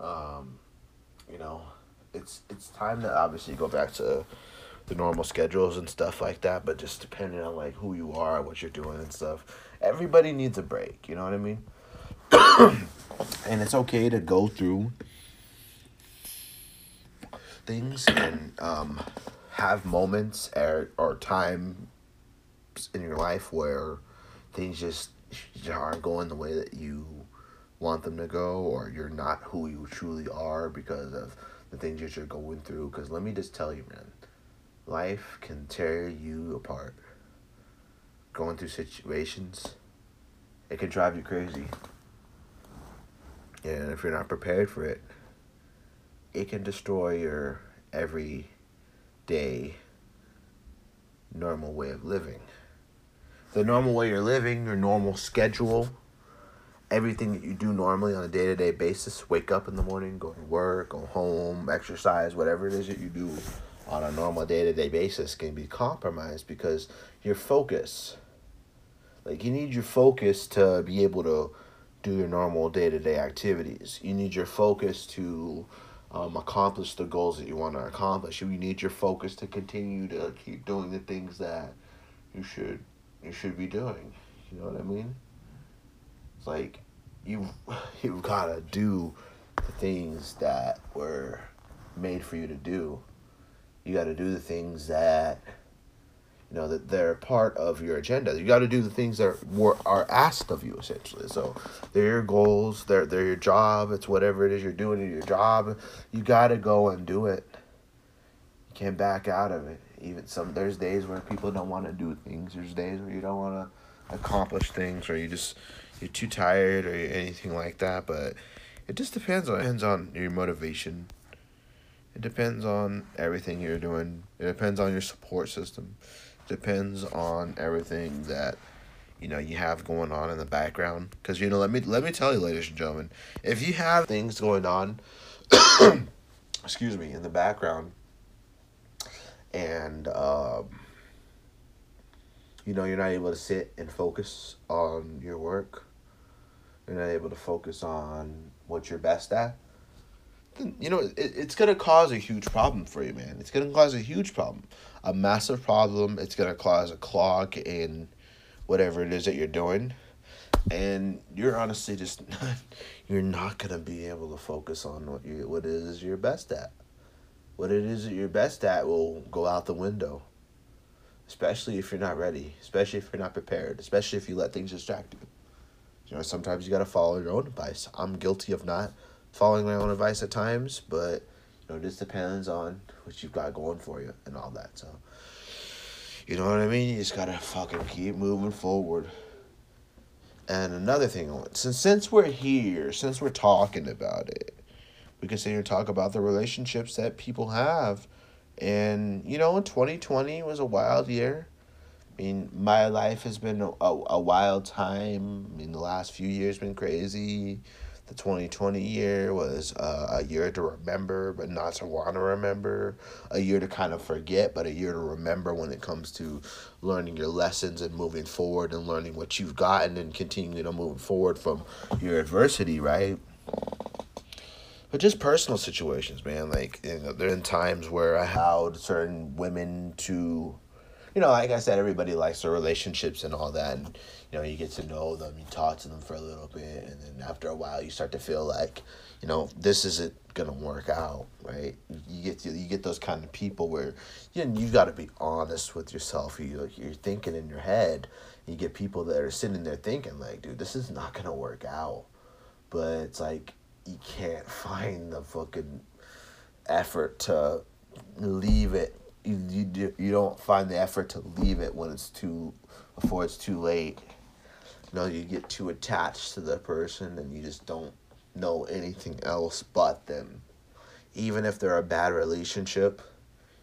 um, you know, it's it's time to obviously go back to the normal schedules and stuff like that. But just depending on like who you are, what you're doing, and stuff. Everybody needs a break. You know what I mean. (coughs) and it's okay to go through things and um, have moments or, or time in your life where things just aren't going the way that you want them to go or you're not who you truly are because of the things that you're going through because let me just tell you man life can tear you apart. Going through situations it can drive you crazy. And if you're not prepared for it it can destroy your every day normal way of living. The normal way you're living, your normal schedule, everything that you do normally on a day to day basis wake up in the morning, go to work, go home, exercise, whatever it is that you do on a normal day to day basis can be compromised because your focus, like you need your focus to be able to do your normal day to day activities. You need your focus to um, accomplish the goals that you want to accomplish. You need your focus to continue to keep doing the things that you should you should be doing. You know what I mean? It's like you you've gotta do the things that were made for you to do. You gotta do the things that you know that they're part of your agenda. You got to do the things that were are asked of you essentially. So they're your goals. They're they're your job. It's whatever it is you're doing in your job. You got to go and do it. You can't back out of it even some there's days where people don't want to do things there's days where you don't want to accomplish things or you just you're too tired or anything like that but it just depends on depends on your motivation. It depends on everything you're doing. It depends on your support system. It depends on everything that you know you have going on in the background. Because you know let me let me tell you ladies and gentlemen if you have things going on (coughs) excuse me in the background and um, you know you're not able to sit and focus on your work you're not able to focus on what you're best at then you know it, it's going to cause a huge problem for you man it's going to cause a huge problem a massive problem it's going to cause a clog in whatever it is that you're doing and you're honestly just (laughs) not, you're not going to be able to focus on what you what it is you're best at what it is that you're best at will go out the window. Especially if you're not ready, especially if you're not prepared, especially if you let things distract you. You know, sometimes you got to follow your own advice. I'm guilty of not following my own advice at times, but you know, this depends on what you've got going for you and all that. So, you know what I mean? You just got to fucking keep moving forward. And another thing, since since we're here, since we're talking about it, we continue to talk about the relationships that people have. And, you know, 2020 was a wild year. I mean, my life has been a, a wild time. I mean, the last few years been crazy. The 2020 year was uh, a year to remember, but not to want to remember. A year to kind of forget, but a year to remember when it comes to learning your lessons and moving forward and learning what you've gotten and continuing to move forward from your adversity, right? but just personal situations, man. Like you know, there are times where I allowed certain women to, you know, like I said, everybody likes their relationships and all that, and you know, you get to know them, you talk to them for a little bit, and then after a while, you start to feel like, you know, this isn't gonna work out, right? You get to, you get those kind of people where, you know, you got to be honest with yourself. You you're thinking in your head. You get people that are sitting there thinking like, dude, this is not gonna work out, but it's like you can't (laughs) find the fucking effort to leave it. You, you, you don't find the effort to leave it when it's too before it's too late. You know, you get too attached to the person and you just don't know anything else but them. Even if they're a bad relationship,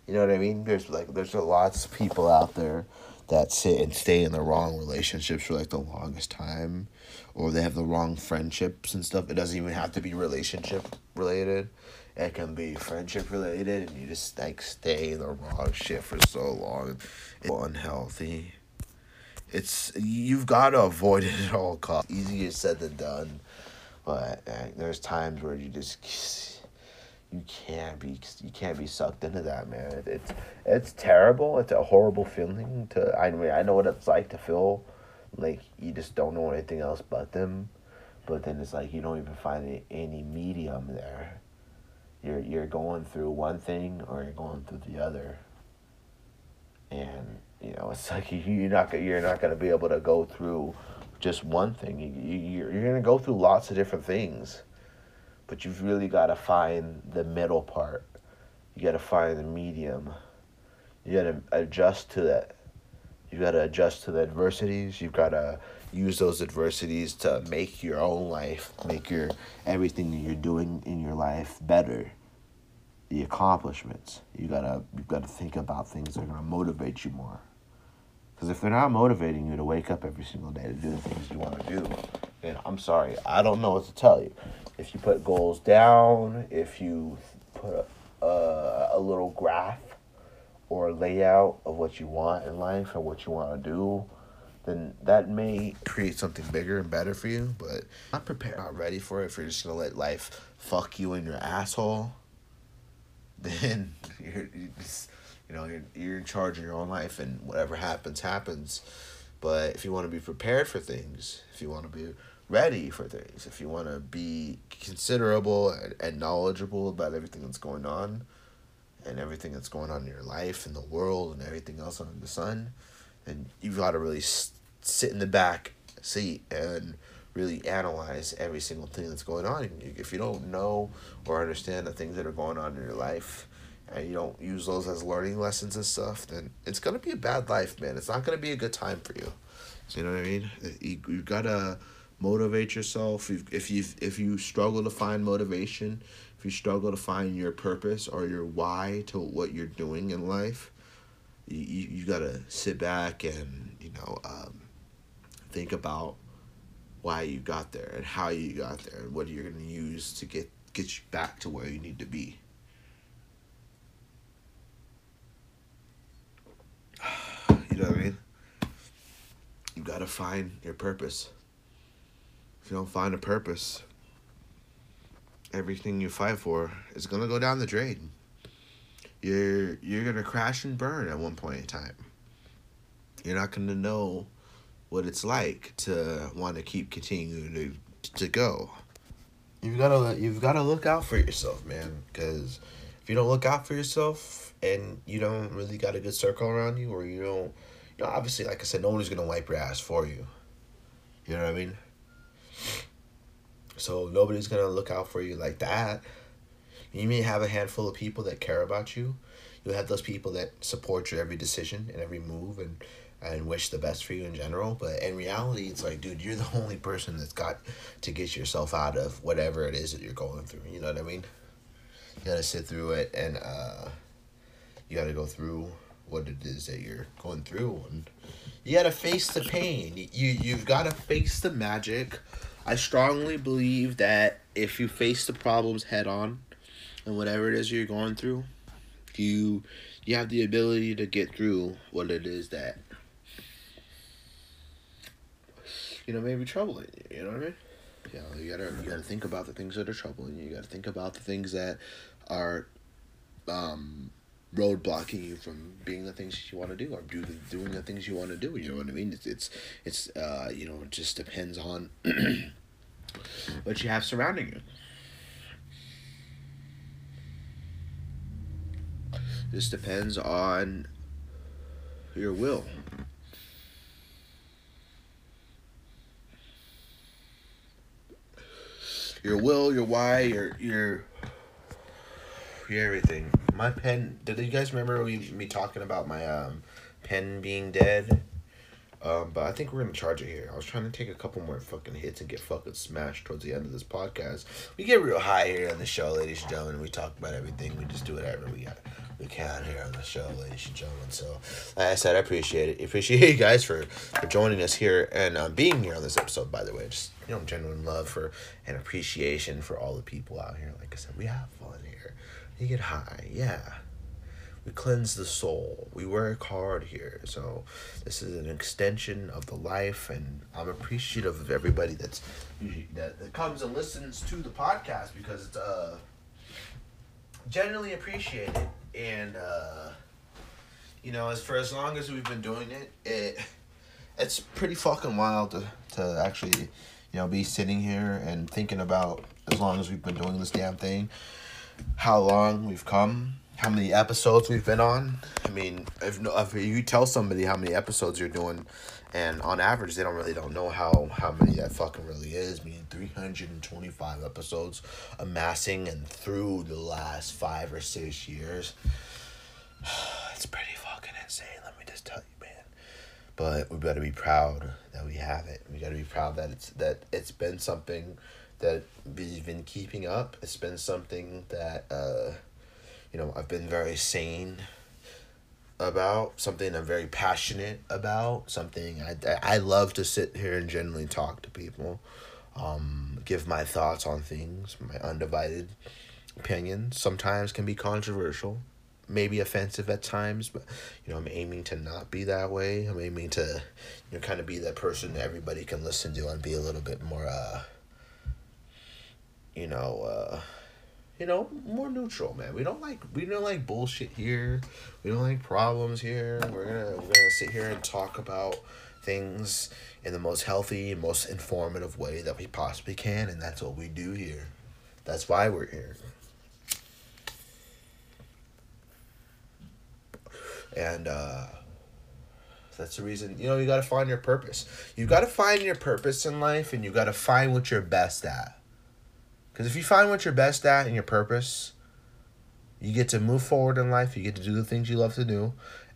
you know what I mean? There's like there's a lots of people out there that sit and stay in the wrong relationships for like the longest time or they have the wrong friendships and stuff. It doesn't even have to be relationship related. It can be friendship related and you just like stay in the wrong shit for so long. It's unhealthy. It's you've got to avoid it at all costs. Easier said than done, but uh, there's times where you just you can't be you can't be sucked into that man. It's it's terrible. It's a horrible feeling to. I mean I know what it's like to feel like you just don't know anything else but them, but then it's like you don't even find any medium there. You're you're going through one thing or you're going through the other. And you know it's (laughs) like you're not you're not gonna be able to go through just one thing. You, you you're, you're gonna go through lots of different things but you've really got to find the middle part. You got to find the medium. You got to adjust to that. You got to adjust to the adversities. You've got to use those adversities to make your own life, make your everything that you're doing in your life better. The accomplishments. You gotta you gotta think about things that are gonna motivate you more. Because if they're not motivating you to wake up every single day to do the things you want to do, then I'm sorry, I don't know what to tell you if you put goals down, if you put a, a, a little graph or layout of what you want in life or what you want to do, then that may create something bigger and better for you. But not prepared, not ready for it. If you're just gonna let life fuck you in your asshole, (laughs) then you're, you just, you know you're you're in charge of your own life, and whatever happens happens. But if you want to be prepared for things, if you want to be ready for things, if you want to be considerable and, and knowledgeable about everything that's going on and everything that's going on in your life and the world and everything else under the sun, then you've got to really sit in the back seat and really analyze every single thing that's going on. If you don't know or understand the things that are going on in your life, and you don't use those as learning lessons and stuff, then it's gonna be a bad life, man. It's not gonna be a good time for you. You know what I mean? You you gotta motivate yourself if you if you struggle to find motivation if you struggle to find your purpose or your why to what you're doing in life you, you, gotta sit back and you know um, think about why you got there and how you got there and what you're gonna use to get get you back to where you need to be. (sighs) You know what I mean? You gotta find your purpose. If you don't find a purpose, everything you fight for is gonna go down the drain. You're you're gonna crash and burn at one point in time. You're not gonna know what it's like to want to keep continuing to to go. You've gotta you've gotta look out for yourself, man. Because if you don't look out for yourself and you don't really got a good circle around you, or you don't, you know, obviously, like I said, nobody's gonna wipe your ass for you. You know what I mean? So nobody's gonna look out for you like that. You may have a handful of people that care about you. You'll have those people that support your every decision and every move and and wish the best for you in general. But in reality, it's like, dude, you're the (laughs) only person that's got to get yourself out of whatever it is that you're going through. You know what I mean? You gotta sit through it and uh, you gotta go through what it is that you're going through and you gotta face the pain. You you've gotta face the magic I strongly believe that if you face the problems head on and whatever it is you're going through, you you have the ability to get through what it is that you know maybe troubling you. You know what I mean? You know, you gotta you gotta think about the things that are troubling you. You gotta think about the things that are um roadblocking you from being the things you want to do or do the, doing the things you want to do. You know what I mean? It's it's, it's uh, you know it just depends on (clears throat) what you have surrounding you. This depends on your will. Your will, your why, your your your everything my pen. Did you guys remember we, me talking about my um, pen being dead? Um, but I think we're gonna charge it here. I was trying to take a couple more fucking hits and get fucking smashed towards the end of this podcast. We get real high here on the show, ladies and gentlemen. We talk about everything. We just do whatever we got we can here on the show, ladies and gentlemen. So, like I said, I appreciate it. Appreciate (laughs) you guys for, for joining us here and um, being here on this episode. By the way, just you know, genuine love for and appreciation for all the people out here. Like I said, we have fun here. You get high, yeah. We cleanse the soul. We work hard here. So this is an extension of the life, and I'm appreciative of everybody that's that, that comes and listens to the podcast because it's uh generally appreciated and uh you know as for as long as we've been doing it it it's pretty fucking wild to, to actually you know be sitting here and thinking about as long as we've been doing this damn thing how long we've come how many episodes we've been on. I mean if, if you tell somebody how many episodes you're doing and on average they don't really don't know how how many that fucking really is. Meaning 325 episodes amassing and through the last five or six years. (sighs) It's pretty fucking insane let me just tell you man. But we better be proud that we have it. We gotta be proud that it's that it's been something that we've been keeping up. It's been something that uh you know i've been very sane about something i'm very passionate about something i, I love to sit here and generally talk to people um, give my thoughts on things my undivided opinions. Sometimes can be controversial maybe offensive at times but you know i'm aiming to not be that way. I'm aiming to you know kind of be that person that everybody can listen to and be a little bit more uh you know uh you know more neutral man. We don't like we don't like bullshit here. We don't like problems here. We're gonna we're gonna sit here and talk about things in the most healthy most informative way that we possibly can and that's what we do here. That's why we're here. And uh that's the reason you know you got to find your purpose. You got to find your purpose in life and you got to find what you're best at because if you find what you're best at and your purpose you get to move forward in life you get to do the things you love to do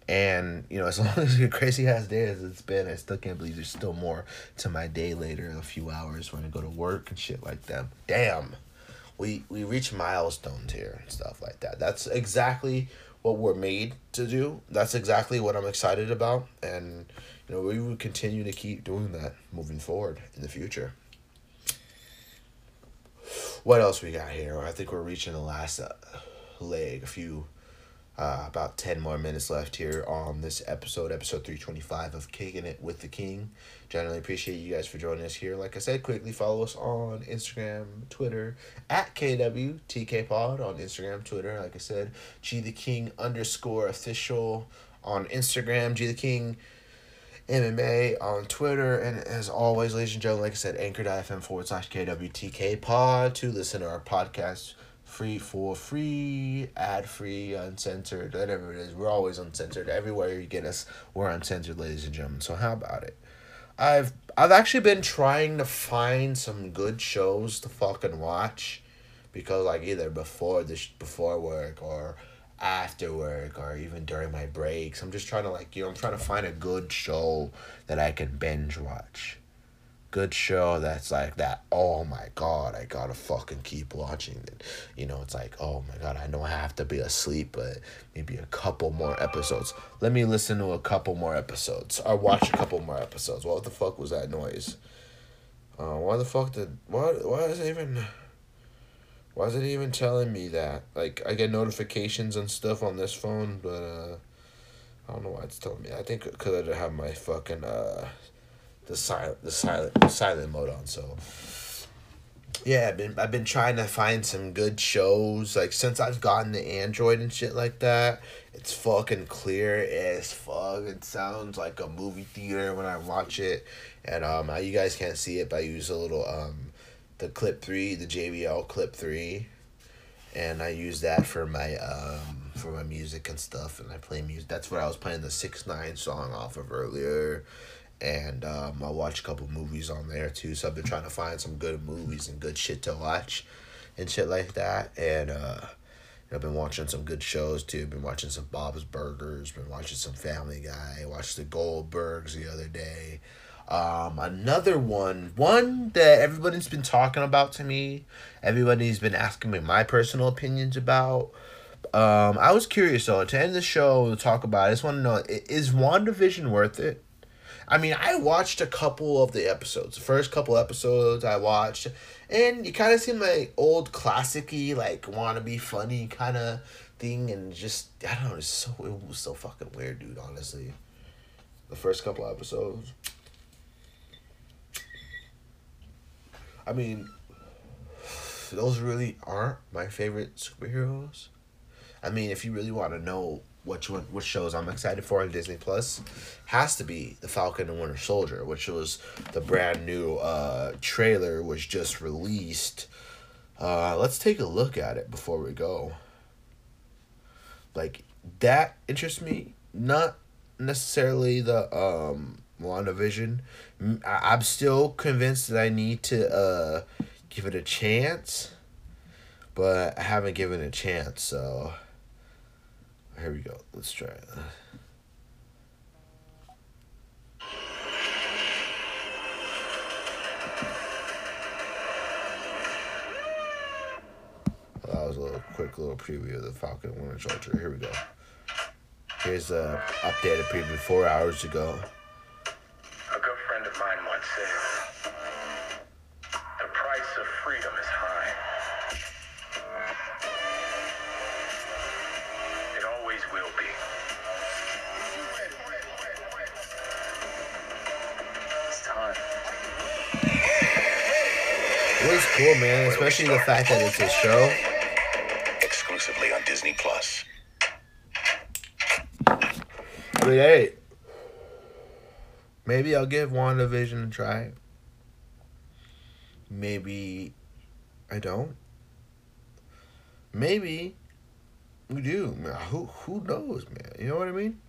and you know as (laughs) long as your crazy ass day as it's been i still can't believe there's still more to my day later a few hours when i go to work and shit like that damn. We we reach milestones here and stuff like that. That's exactly what we're made to do. That's exactly what i'm excited about and you know we will continue to keep doing that moving forward in the future what else we got here i think we're reaching the last uh, leg a few uh, about 10 more minutes left here on this episode, episode 325 of Kicking It with the King. Generally appreciate you guys for joining us here. Like I said, quickly follow us on Instagram, Twitter, at KWTKPod on Instagram, Twitter. Like I said, G the King underscore official on Instagram, G the King MMA on Twitter. And as always, ladies and gentlemen, like I said, anchor.fm forward slash KWTK pod to listen to our podcast free for free, ad free, uncensored, whatever it is. We're always uncensored. Everywhere you get us, we're uncensored, ladies and gentlemen. So how about it? I've I've actually been trying to find some good shows to fucking watch, because like either before this before work or after work or even during my breaks. I'm just trying to like you know I'm trying to find a good show that I can binge watch. Good show that's like that oh my god i gotta fucking keep watching it. You know it's like oh my god i know i have to be asleep but maybe a couple more episodes. Let me listen to a couple more episodes or watch a couple more episodes. What the fuck was that noise? Uh why the fuck did why why is it even why is it even telling me that? Like i get notifications and stuff on this phone but uh i don't know why it's telling me. I think because i have my fucking uh the silent the silent the silent mode on so. Yeah I've been I've been trying to find some good shows. Like since I've gotten the Android and shit like that it's fucking clear as fuck. It sounds like a movie theater when I watch it. And um you guys can't see it but I use a little um the clip 3 the JBL clip 3 and I use that for my um for my music and stuff and I play music that's what I was playing the 6 9 song off of earlier and um, I watch a couple movies on there too. So I've been trying to find some good movies and good shit to watch, and shit like that. And uh, I've been watching some good shows too. Been watching some Bob's Burgers. Been watching some Family Guy. Watched the Goldbergs the other day. Um, another one, one that everybody's been talking about to me. Everybody's been asking me my personal opinions about. Um, I was curious though to end the show to talk about. It, I just want to know: is WandaVision worth it? I mean, I watched a couple of the episodes. The first couple episodes I watched, and it kind of seemed like old classicy, like wannabe funny kind of thing, and just I don't know, so it was so fucking weird, dude. Honestly, the first couple episodes. I mean, those really aren't my favorite superheroes. I mean, if you really want to know which one, which shows I'm excited for on Disney Plus, has to be the Falcon and Winter Soldier, which was the brand new uh, trailer was just released. Uh, let's take a look at it before we go. Like that interests me, not necessarily the um WandaVision. I'm still convinced that I need to uh give it a chance, but I haven't given it a chance, so here we go. Let's try it. That was a little quick little preview of the Falcon Winter Soldier. Here we go. Here's a updated preview four hours ago. Especially the fact that it's a show. Exclusively on Disney Plus. I mean, hey, maybe I'll give WandaVision a try. Maybe I don't. Maybe we do. Man, who who knows, man? You know what I mean?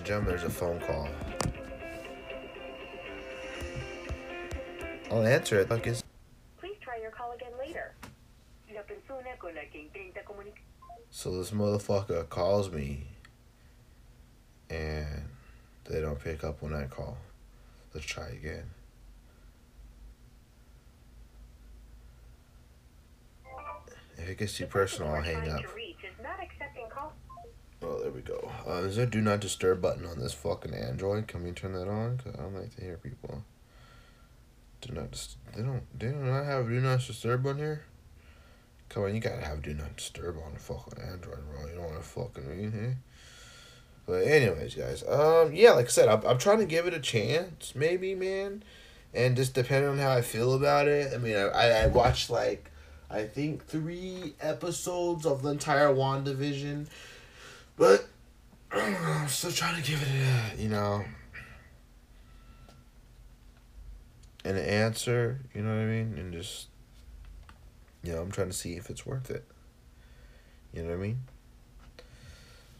And gentlemen? There's a phone call. I'll answer it. Look, is. Please try your call again later. La persona con la que intenta comunicar. So this motherfucker calls me and they don't pick up when I call. Let's try again. If it gets too personal, I'll hang up. To reach is not accepting calls. Oh, there we go. Uh, is there a do not disturb button on this fucking Android? Can we turn that on? Cause I don't like to hear people. Do not dis- They don't. They do not have do not disturb on here. Come on, you gotta have do not disturb on the fucking Android, bro. You don't want to fucking read here. But anyways, guys. Um, yeah, like I said, I'm I'm trying to give it a chance, maybe, man. And just depending on how I feel about it. I mean, I I, I watched like, I think three episodes of the entire WandaVision. But I don't know, I'm still trying to give it a, you know, an answer, you know what I mean? And just, you know, I'm trying to see if it's worth it. You know what I mean?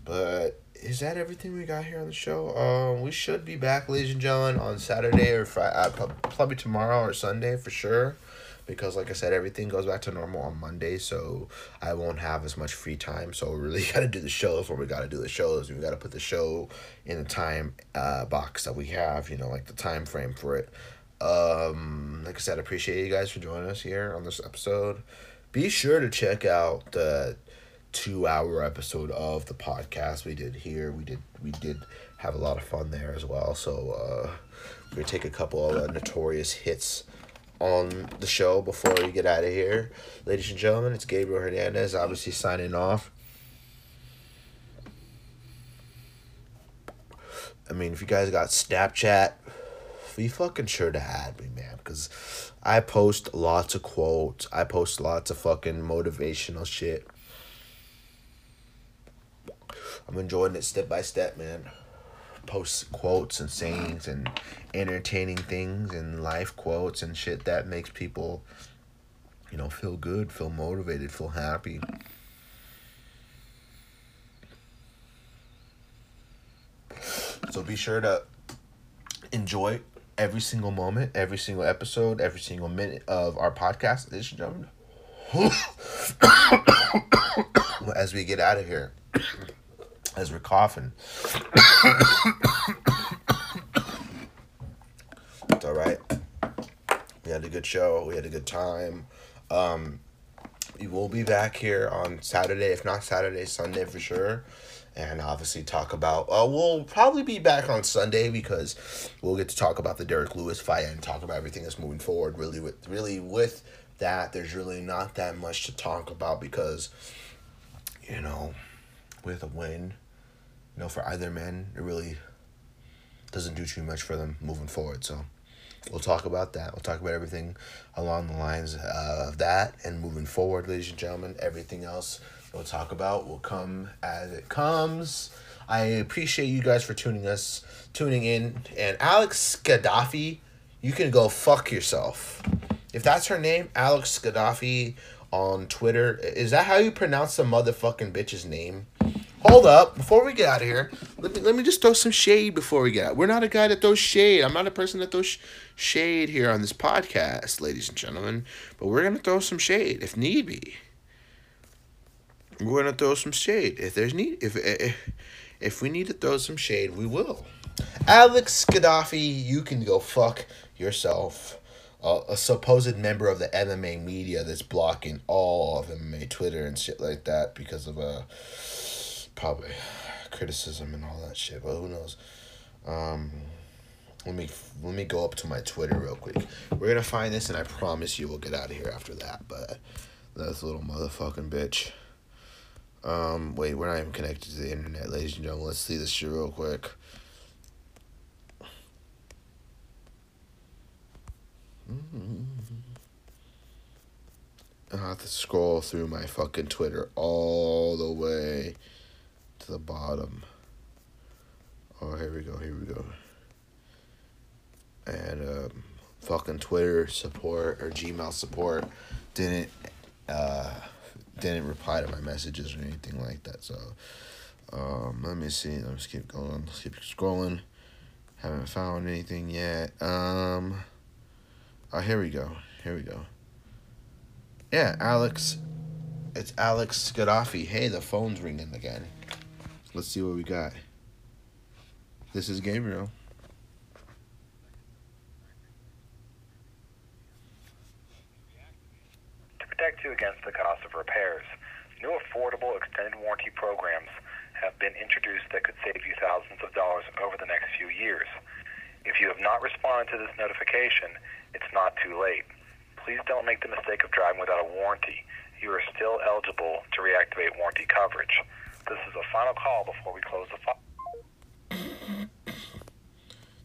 But is that everything we got here on the show? Um, we should be back, ladies and gentlemen, on Saturday or Friday, uh, probably tomorrow or Sunday for sure. Because, like I said, everything goes back to normal on Monday, so I won't have as much free time. So we really (laughs) got to do the shows when we got to do the shows. We got to put the show in the time uh, box that we have, you know, like the time frame for it. Um, like I said, appreciate you guys for joining us here on this episode. Be sure to check out the two hour episode of the podcast we did here. We did we did have a lot of fun there as well. So uh, we're gonna take a couple of uh, notorious hits on the show before we get out of here. Ladies and gentlemen, it's Gabriel Hernandez, obviously signing off. I mean, if you guys got Snapchat, be fucking sure to add me, man, because I post lots of quotes. I post lots of fucking motivational shit. I'm enjoying it step by step, man. Post quotes and sayings and entertaining things and life quotes and shit that makes people, you know, feel good, feel motivated, feel happy. So be sure to enjoy every single moment, every single episode, every single minute of our podcast, ladies and gentlemen. As we get out of here, as we're coughing. it's all right. We had a good show. We had a good time. Um, we will be back here on Saturday, if not Saturday, Sunday for sure. And obviously talk about. Uh, we'll probably be back on Sunday because we'll get to talk about the Derrick Lewis fight and talk about everything that's moving forward. Really, with really with that, there's really not that much to talk about because, you know, with a win, you know, for either man, it really doesn't do too much for them moving forward. So we'll talk about that. We'll talk about everything along the lines uh, of that and moving forward, ladies and gentlemen. Everything else we'll talk about will come as it comes. I appreciate you guys for tuning us, tuning in. And Alex Gaddafi, you can go fuck yourself. If that's her name, Alex Gaddafi on Twitter, is that how you pronounce the motherfucking bitch's name? Hold up, before we get out of here, let me let me just throw some shade before we get out. We're not a guy that throws shade. I'm not a person that throws sh- shade here on this podcast, ladies and gentlemen. But we're gonna throw some shade if need be. We're gonna throw some shade if there's need if if, if we need to throw some shade, we will. Alex Gaddafi, you can go fuck yourself. Uh, a supposed member of the MMA media that's blocking all of MMA Twitter and shit like that because of uh probably criticism and all that shit. But who knows? Um, let me let me go up to my Twitter real quick. We're gonna find this, and I promise you we'll get out of here after that. But that's little motherfucking bitch. Um, wait, we're not even connected to the internet, ladies and gentlemen. Let's see this shit real quick. I have to scroll through my fucking Twitter all the way to the bottom. Oh, here we go. Here we go. And um, fucking Twitter support or Gmail support didn't uh, didn't reply to my messages or anything like that. So um, let me see. Let's keep going. Let's keep scrolling. Haven't found anything yet. Um. Oh, here we go. Here we go. Yeah, Alex. It's Alex Gaddafi. Hey, the phone's ringing again. Let's see what we got. This is Gabriel. To protect you against the cost of repairs, new affordable extended warranty programs have been introduced that could save you thousands of dollars over the next few years. If you have not responded to this notification, it's not too late. Please don't make the mistake of driving without a warranty. You are still eligible to reactivate warranty coverage. This is a final call before we close the file.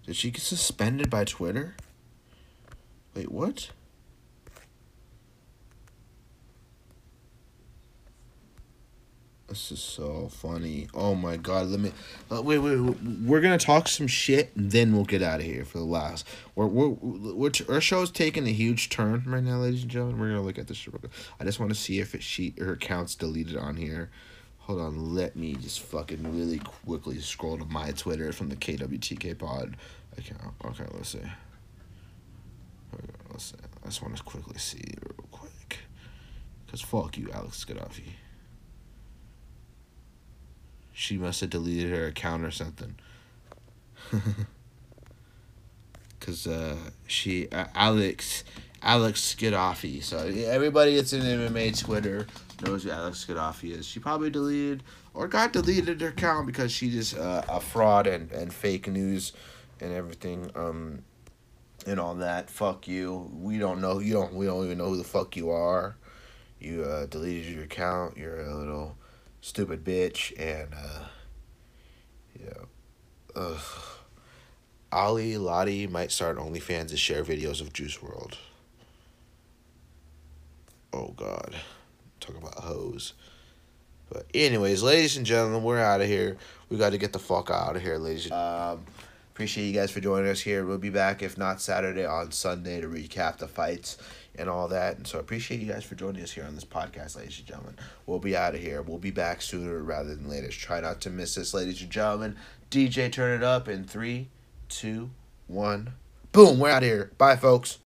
Did she get suspended by Twitter? Wait, what? This is so funny. Oh my god, let me uh, wait, wait, wait. We're gonna talk some shit and then we'll get out of here for the last. We're, we're, we're our show's taking a huge turn right now, ladies and gentlemen. We're gonna look at this. I just want to see if it, she her account's deleted on here. Hold on, let me just fucking really quickly scroll to my Twitter from the KWTK pod account. Okay, let's see. Okay, Let's see. I just want to quickly see real quick. Cause fuck you, Alex Gaddafi. She must have deleted her account or something. (laughs) Cause uh, she uh, Alex Alex Gaddafi. So everybody that's in MMA Twitter knows who Alex Gaddafi is. She probably deleted or got deleted her account because she just uh, a fraud and, and fake news and everything. Um, and all that. Fuck you. We don't know. You don't. We don't even know who the fuck you are. You uh, deleted your account. You're a little stupid bitch. And uh, yeah. Ugh. Ally Lotti might start OnlyFans to share videos of Juice WRLD. Oh God, talk about hoes. But anyways, ladies and gentlemen, we're out of here. We got to get the fuck out of here, ladies. Um, appreciate you guys for joining us here. We'll be back if not Saturday on Sunday to recap the fights and all that. And so appreciate you guys for joining us here on this podcast, ladies and gentlemen. We'll be out of here. We'll be back sooner rather than later. Try not to miss this, ladies and gentlemen. DJ, turn it up in three, two, one. Boom, we're out of here. Bye, folks.